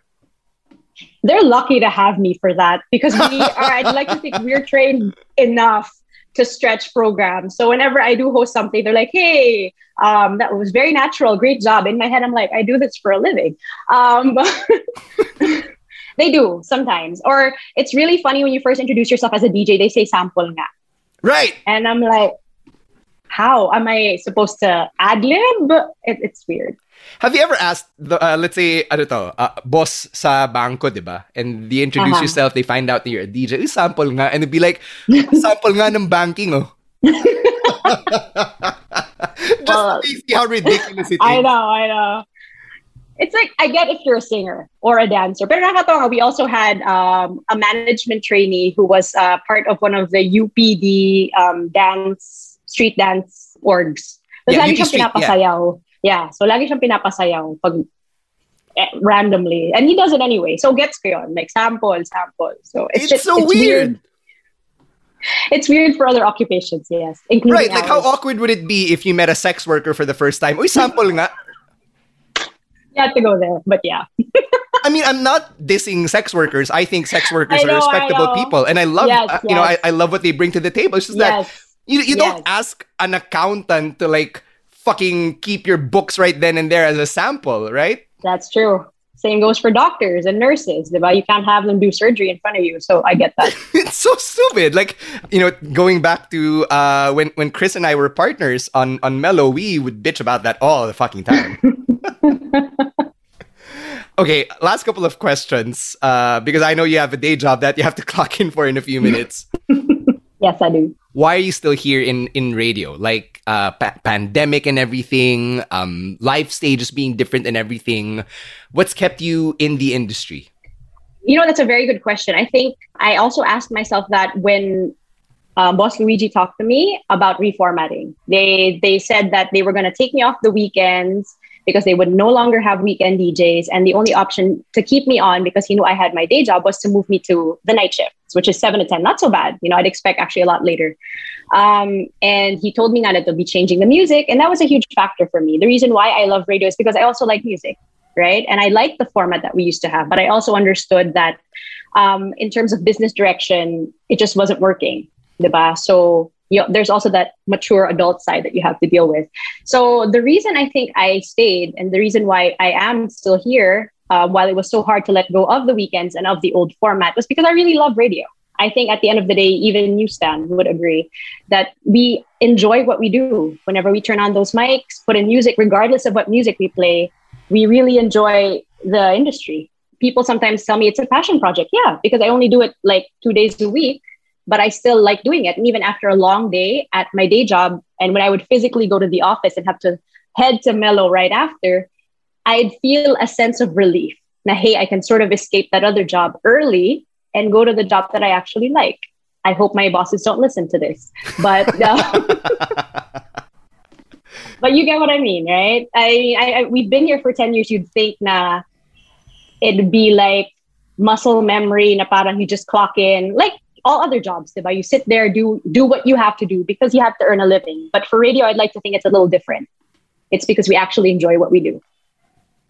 They're lucky to have me for that because we are, I'd like to think we're trained enough to stretch programs. So whenever I do host something, they're like, hey, um, that was very natural. Great job. In my head, I'm like, I do this for a living. Um, they do sometimes. Or it's really funny when you first introduce yourself as a DJ, they say sample nga. right And I'm like, how am I supposed to ad lib? It, it's weird. Have you ever asked, the, uh, let's say, ano to, uh, boss sa banko, di ba? And they introduce Uh-huh. yourself, they find out that you're a DJ. Uy, sample nga. And they'd be like, sample nga ng banking, oh. Just see how ridiculous it is. I know, I know. It's like I get if you're a singer or a dancer. But nakakatawa, we also had um, a management trainee who was uh, part of one of the UPD um, dance street dance orgs. Tapos Yeah, lagi siyang Street, yeah. Yeah. so lagi siyang pinapasayaw pag eh, randomly. And he does it anyway. So gets ko yun. Like sample, sample. So it's, It's just, so it's weird. It's weird for other occupations, yes. Including Right, like how awkward would it be if you met a sex worker for the first time? Uy, sample nga. You have to go there. But yeah. I mean, I'm not dissing sex workers. I think sex workers know, are respectable people, and I love, Yes, uh, you know, I. I love what they bring to the table. It's just that Yes. you you don't ask an accountant to like fucking keep your books right then and there as a sample, right? That's true. Same goes for doctors and nurses. diba? You can't have them do surgery in front of you. So I get that. it's so stupid. Like you know, going back to uh, when when Chris and I were partners on on Mellow, we would bitch about that all the fucking time. okay, last couple of questions uh, because I know you have a day job that you have to clock in for in a few minutes. yes, I do. Why are you still here in in radio? Like uh, pa- pandemic and everything, um, life stages being different and everything. What's kept you in the industry? You know, that's a very good question. I think I also asked myself that when um, Boss Luigi talked to me about reformatting. They they said that they were going to take me off the weekends because they would no longer have weekend DJs, and the only option to keep me on because he knew I had my day job was to move me to the night shifts, which is seven to ten. Not so bad. You know, I'd expect actually a lot later. Um, and he told me now that they'll be changing the music, and that was a huge factor for me. The reason why I love radio is because I also like music, right? And I like the format that we used to have, but I also understood that um, in terms of business direction, it just wasn't working, diba? So you know, there's also that mature adult side that you have to deal with. So the reason I think I stayed, and the reason why I am still here, uh, while it was so hard to let go of the weekends and of the old format, was because I really love radio. I think at the end of the day, even you, Stan, would agree that we enjoy what we do. Whenever we turn on those mics, put in music, regardless of what music we play, we really enjoy the industry. People sometimes tell me it's a passion project. Yeah, because I only do it like two days a week, but I still like doing it. And even after a long day at my day job, and when I would physically go to the office and have to head to Mellow right after, I'd feel a sense of relief. Now, hey, I can sort of escape that other job early and go to the job that I actually like. I hope my bosses don't listen to this, but uh, but you get what I mean, right? I, I, I we've been here for ten years. You'd think na it'd be like muscle memory, na parang you just clock in, like all other jobs, diba? You sit there, do do what you have to do because you have to earn a living. But for radio, I'd like to think it's a little different. It's because we actually enjoy what we do.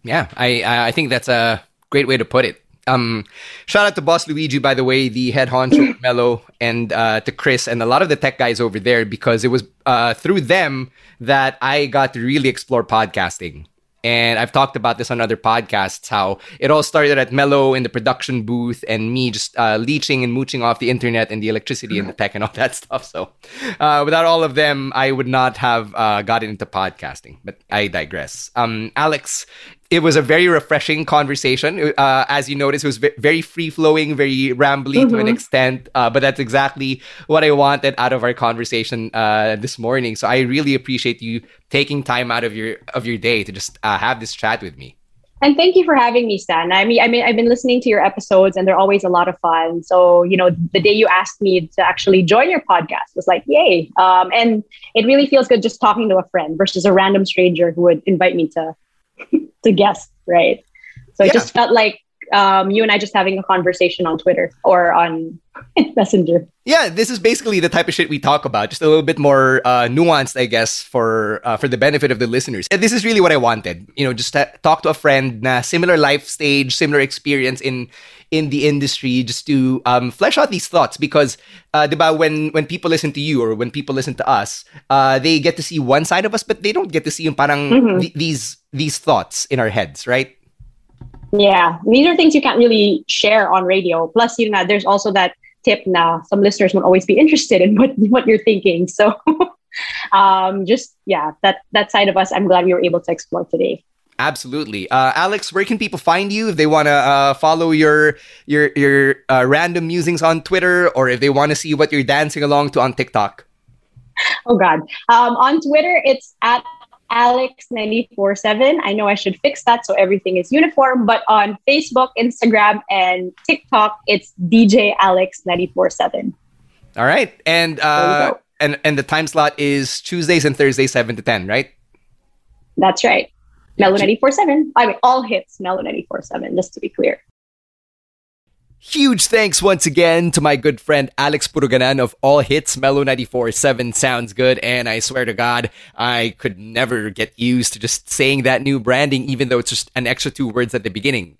Yeah, I I think that's a great way to put it. Um, shout out to Boss Luigi, by the way, the head honcho Mellow, and uh, to Chris and a lot of the tech guys over there because it was uh, through them that I got to really explore podcasting. And I've talked about this on other podcasts how it all started at Mellow in the production booth and me just uh, leeching and mooching off the internet and the electricity and the tech and all that stuff. So, uh, without all of them, I would not have uh, gotten into podcasting. But I digress. Um, Alex, it was a very refreshing conversation. Uh, as you noticed, it was very free flowing, very rambly mm-hmm. to an mm-hmm. extent. Uh, but that's exactly what I wanted out of our conversation uh, this morning. So I really appreciate you taking time out of your of your day to just uh, have this chat with me. And thank you for having me, Stan. I mean, I mean, I've been listening to your episodes, and they're always a lot of fun. So, you know, the day you asked me to actually join your podcast was like, yay! Um, and it really feels good just talking to a friend versus a random stranger who would invite me to to guest, right? So yeah. it just felt like um, you and I just having a conversation on Twitter or on Messenger. Yeah, this is basically the type of shit we talk about, just a little bit more uh, nuanced, I guess, for uh, for the benefit of the listeners. And this is really what I wanted. You know, just to talk to a friend, na similar life stage, similar experience in in the industry, just to um, flesh out these thoughts. Because, uh, diba, when when people listen to you or when people listen to us, uh, they get to see one side of us, but they don't get to see yung parang mm-hmm. th- these these thoughts in our heads, right? Yeah, these are things you can't really share on radio. Plus, you know, there's also that tip now. Some listeners won't always be interested in what what you're thinking. So, um, just yeah, that that side of us, I'm glad we were able to explore today. Absolutely, uh, Alex. Where can people find you if they want to uh, follow your your your uh, random musings on Twitter, or if they want to see what you're dancing along to on TikTok? Oh God, um, on Twitter it's at Alex947. I know I should fix that so everything is uniform, but on Facebook, Instagram, and TikTok, it's DJ Alex947. All right. And uh and and the time slot is Tuesdays and Thursdays 7 to 10, right? That's right. Mellow 947. I mean all hits Mellow 947, just to be clear. Huge thanks once again to my good friend Alex Puruganan of All Hits Mellow 94.7 Sounds Good. And I swear to God, I could never get used to just saying that new branding, even though it's just an extra two words at the beginning.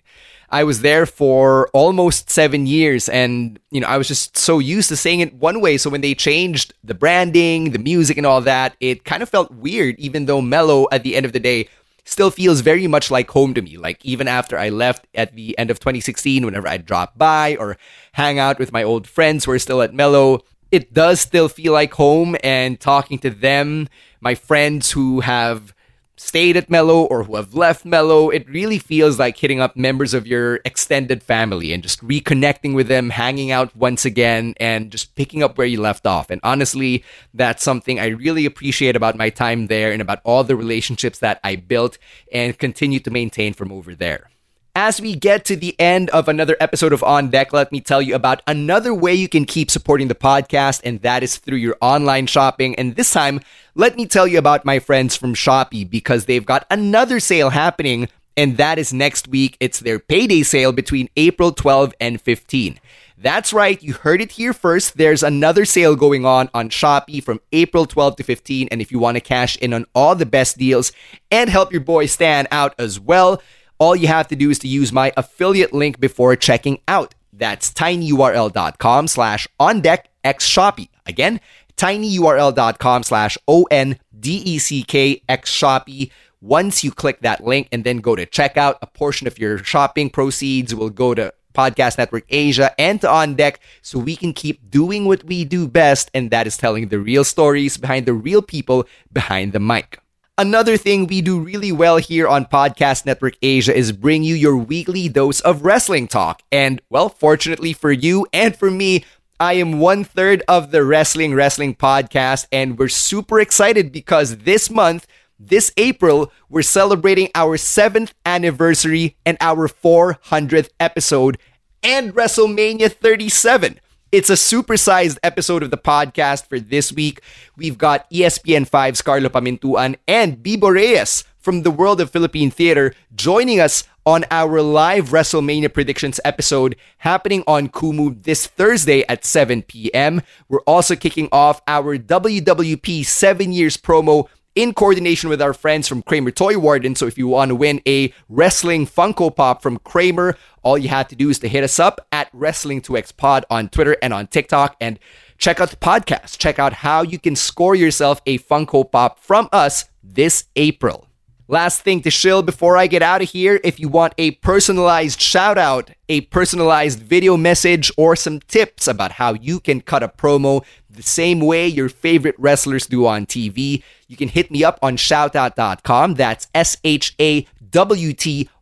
I was there for almost seven years and, you know, I was just so used to saying it one way. So when they changed the branding, the music and all that, it kind of felt weird, even though Mellow at the end of the day still feels very much like home to me. Like even after I left at the end of 2016, whenever I drop by or hang out with my old friends who are still at Mellow, it does still feel like home. And talking to them, my friends who have stayed at Mellow or who have left Mellow, it really feels like hitting up members of your extended family and just reconnecting with them, hanging out once again, and just picking up where you left off. And honestly, that's something I really appreciate about my time there and about all the relationships that I built and continue to maintain from over there. As we get to the end of another episode of On Deck, let me tell you about another way you can keep supporting the podcast, and that is through your online shopping. And this time, let me tell you about my friends from Shopee because they've got another sale happening, and that is next week. It's their payday sale between April 12 and 15. That's right, you heard it here first. There's another sale going on on Shopee from April 12 to 15. And if you want to cash in on all the best deals and help your boy stand out as well, all you have to do is to use my affiliate link before checking out. That's tinyurl.com slash on deck x Shopee. Again, tinyurl.com slash O N D E C K X Shopee. Once you click that link and then go to checkout, a portion of your shopping proceeds will go to Podcast Network Asia and to On Deck so we can keep doing what we do best, and that is telling the real stories behind the real people behind the mic. Another thing we do really well here on Podcast Network Asia is bring you your weekly dose of wrestling talk. And, well, fortunately for you and for me, I am one third of the Wrestling Wrestling podcast, and we're super excited because this month, this April, we're celebrating our seventh anniversary and our 400th episode and WrestleMania 37. It's a supersized episode of the podcast for this week. We've got ESPN5's Carlo Pamintuan and Bibo Reyes from the world of Philippine theater joining us on our live WrestleMania predictions episode happening on Kumu this Thursday at 7 p.m. We're also kicking off our WWP 7 years promo in coordination with our friends from Kramer Toy Warden. So if you want to win a wrestling Funko Pop from Kramer, all you have to do is to hit us up at Wrestling2X Pod on Twitter and on TikTok and check out the podcast. Check out how you can score yourself a Funko Pop from us this April. Last thing to shill before I get out of here if you want a personalized shout out, a personalized video message, or some tips about how you can cut a promo the same way your favorite wrestlers do on TV, you can hit me up on shawtout.com. That's S H A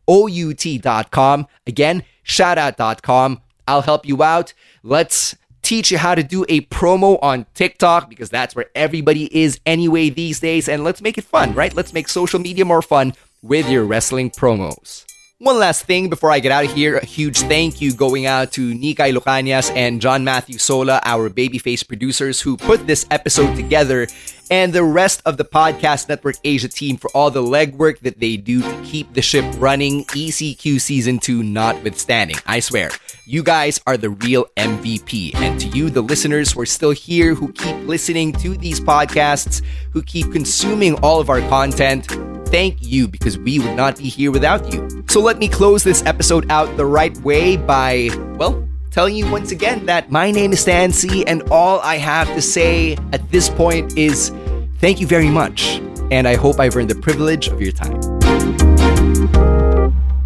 WTOUT.com. Again, shawtout.com. I'll help you out. Let's teach you how to do a promo on TikTok because that's where everybody is anyway these days. And let's make it fun, right? Let's make social media more fun with your wrestling promos. One last thing before I get out of here, a huge thank you going out to Nikai Lucanias and John Matthew Sola, our babyface producers who put this episode together, and the rest of the Podcast Network Asia team for all the legwork that they do to keep the ship running, ECQ Season 2 notwithstanding. I swear, you guys are the real MVP. And to you, the listeners who are still here, who keep listening to these podcasts, who keep consuming all of our content, thank you because we would not be here without you. So let me close this episode out the right way by, well, telling you once again that my name is Stan Sy, and all I have to say at this point is thank you very much. And I hope I've earned the privilege of your time.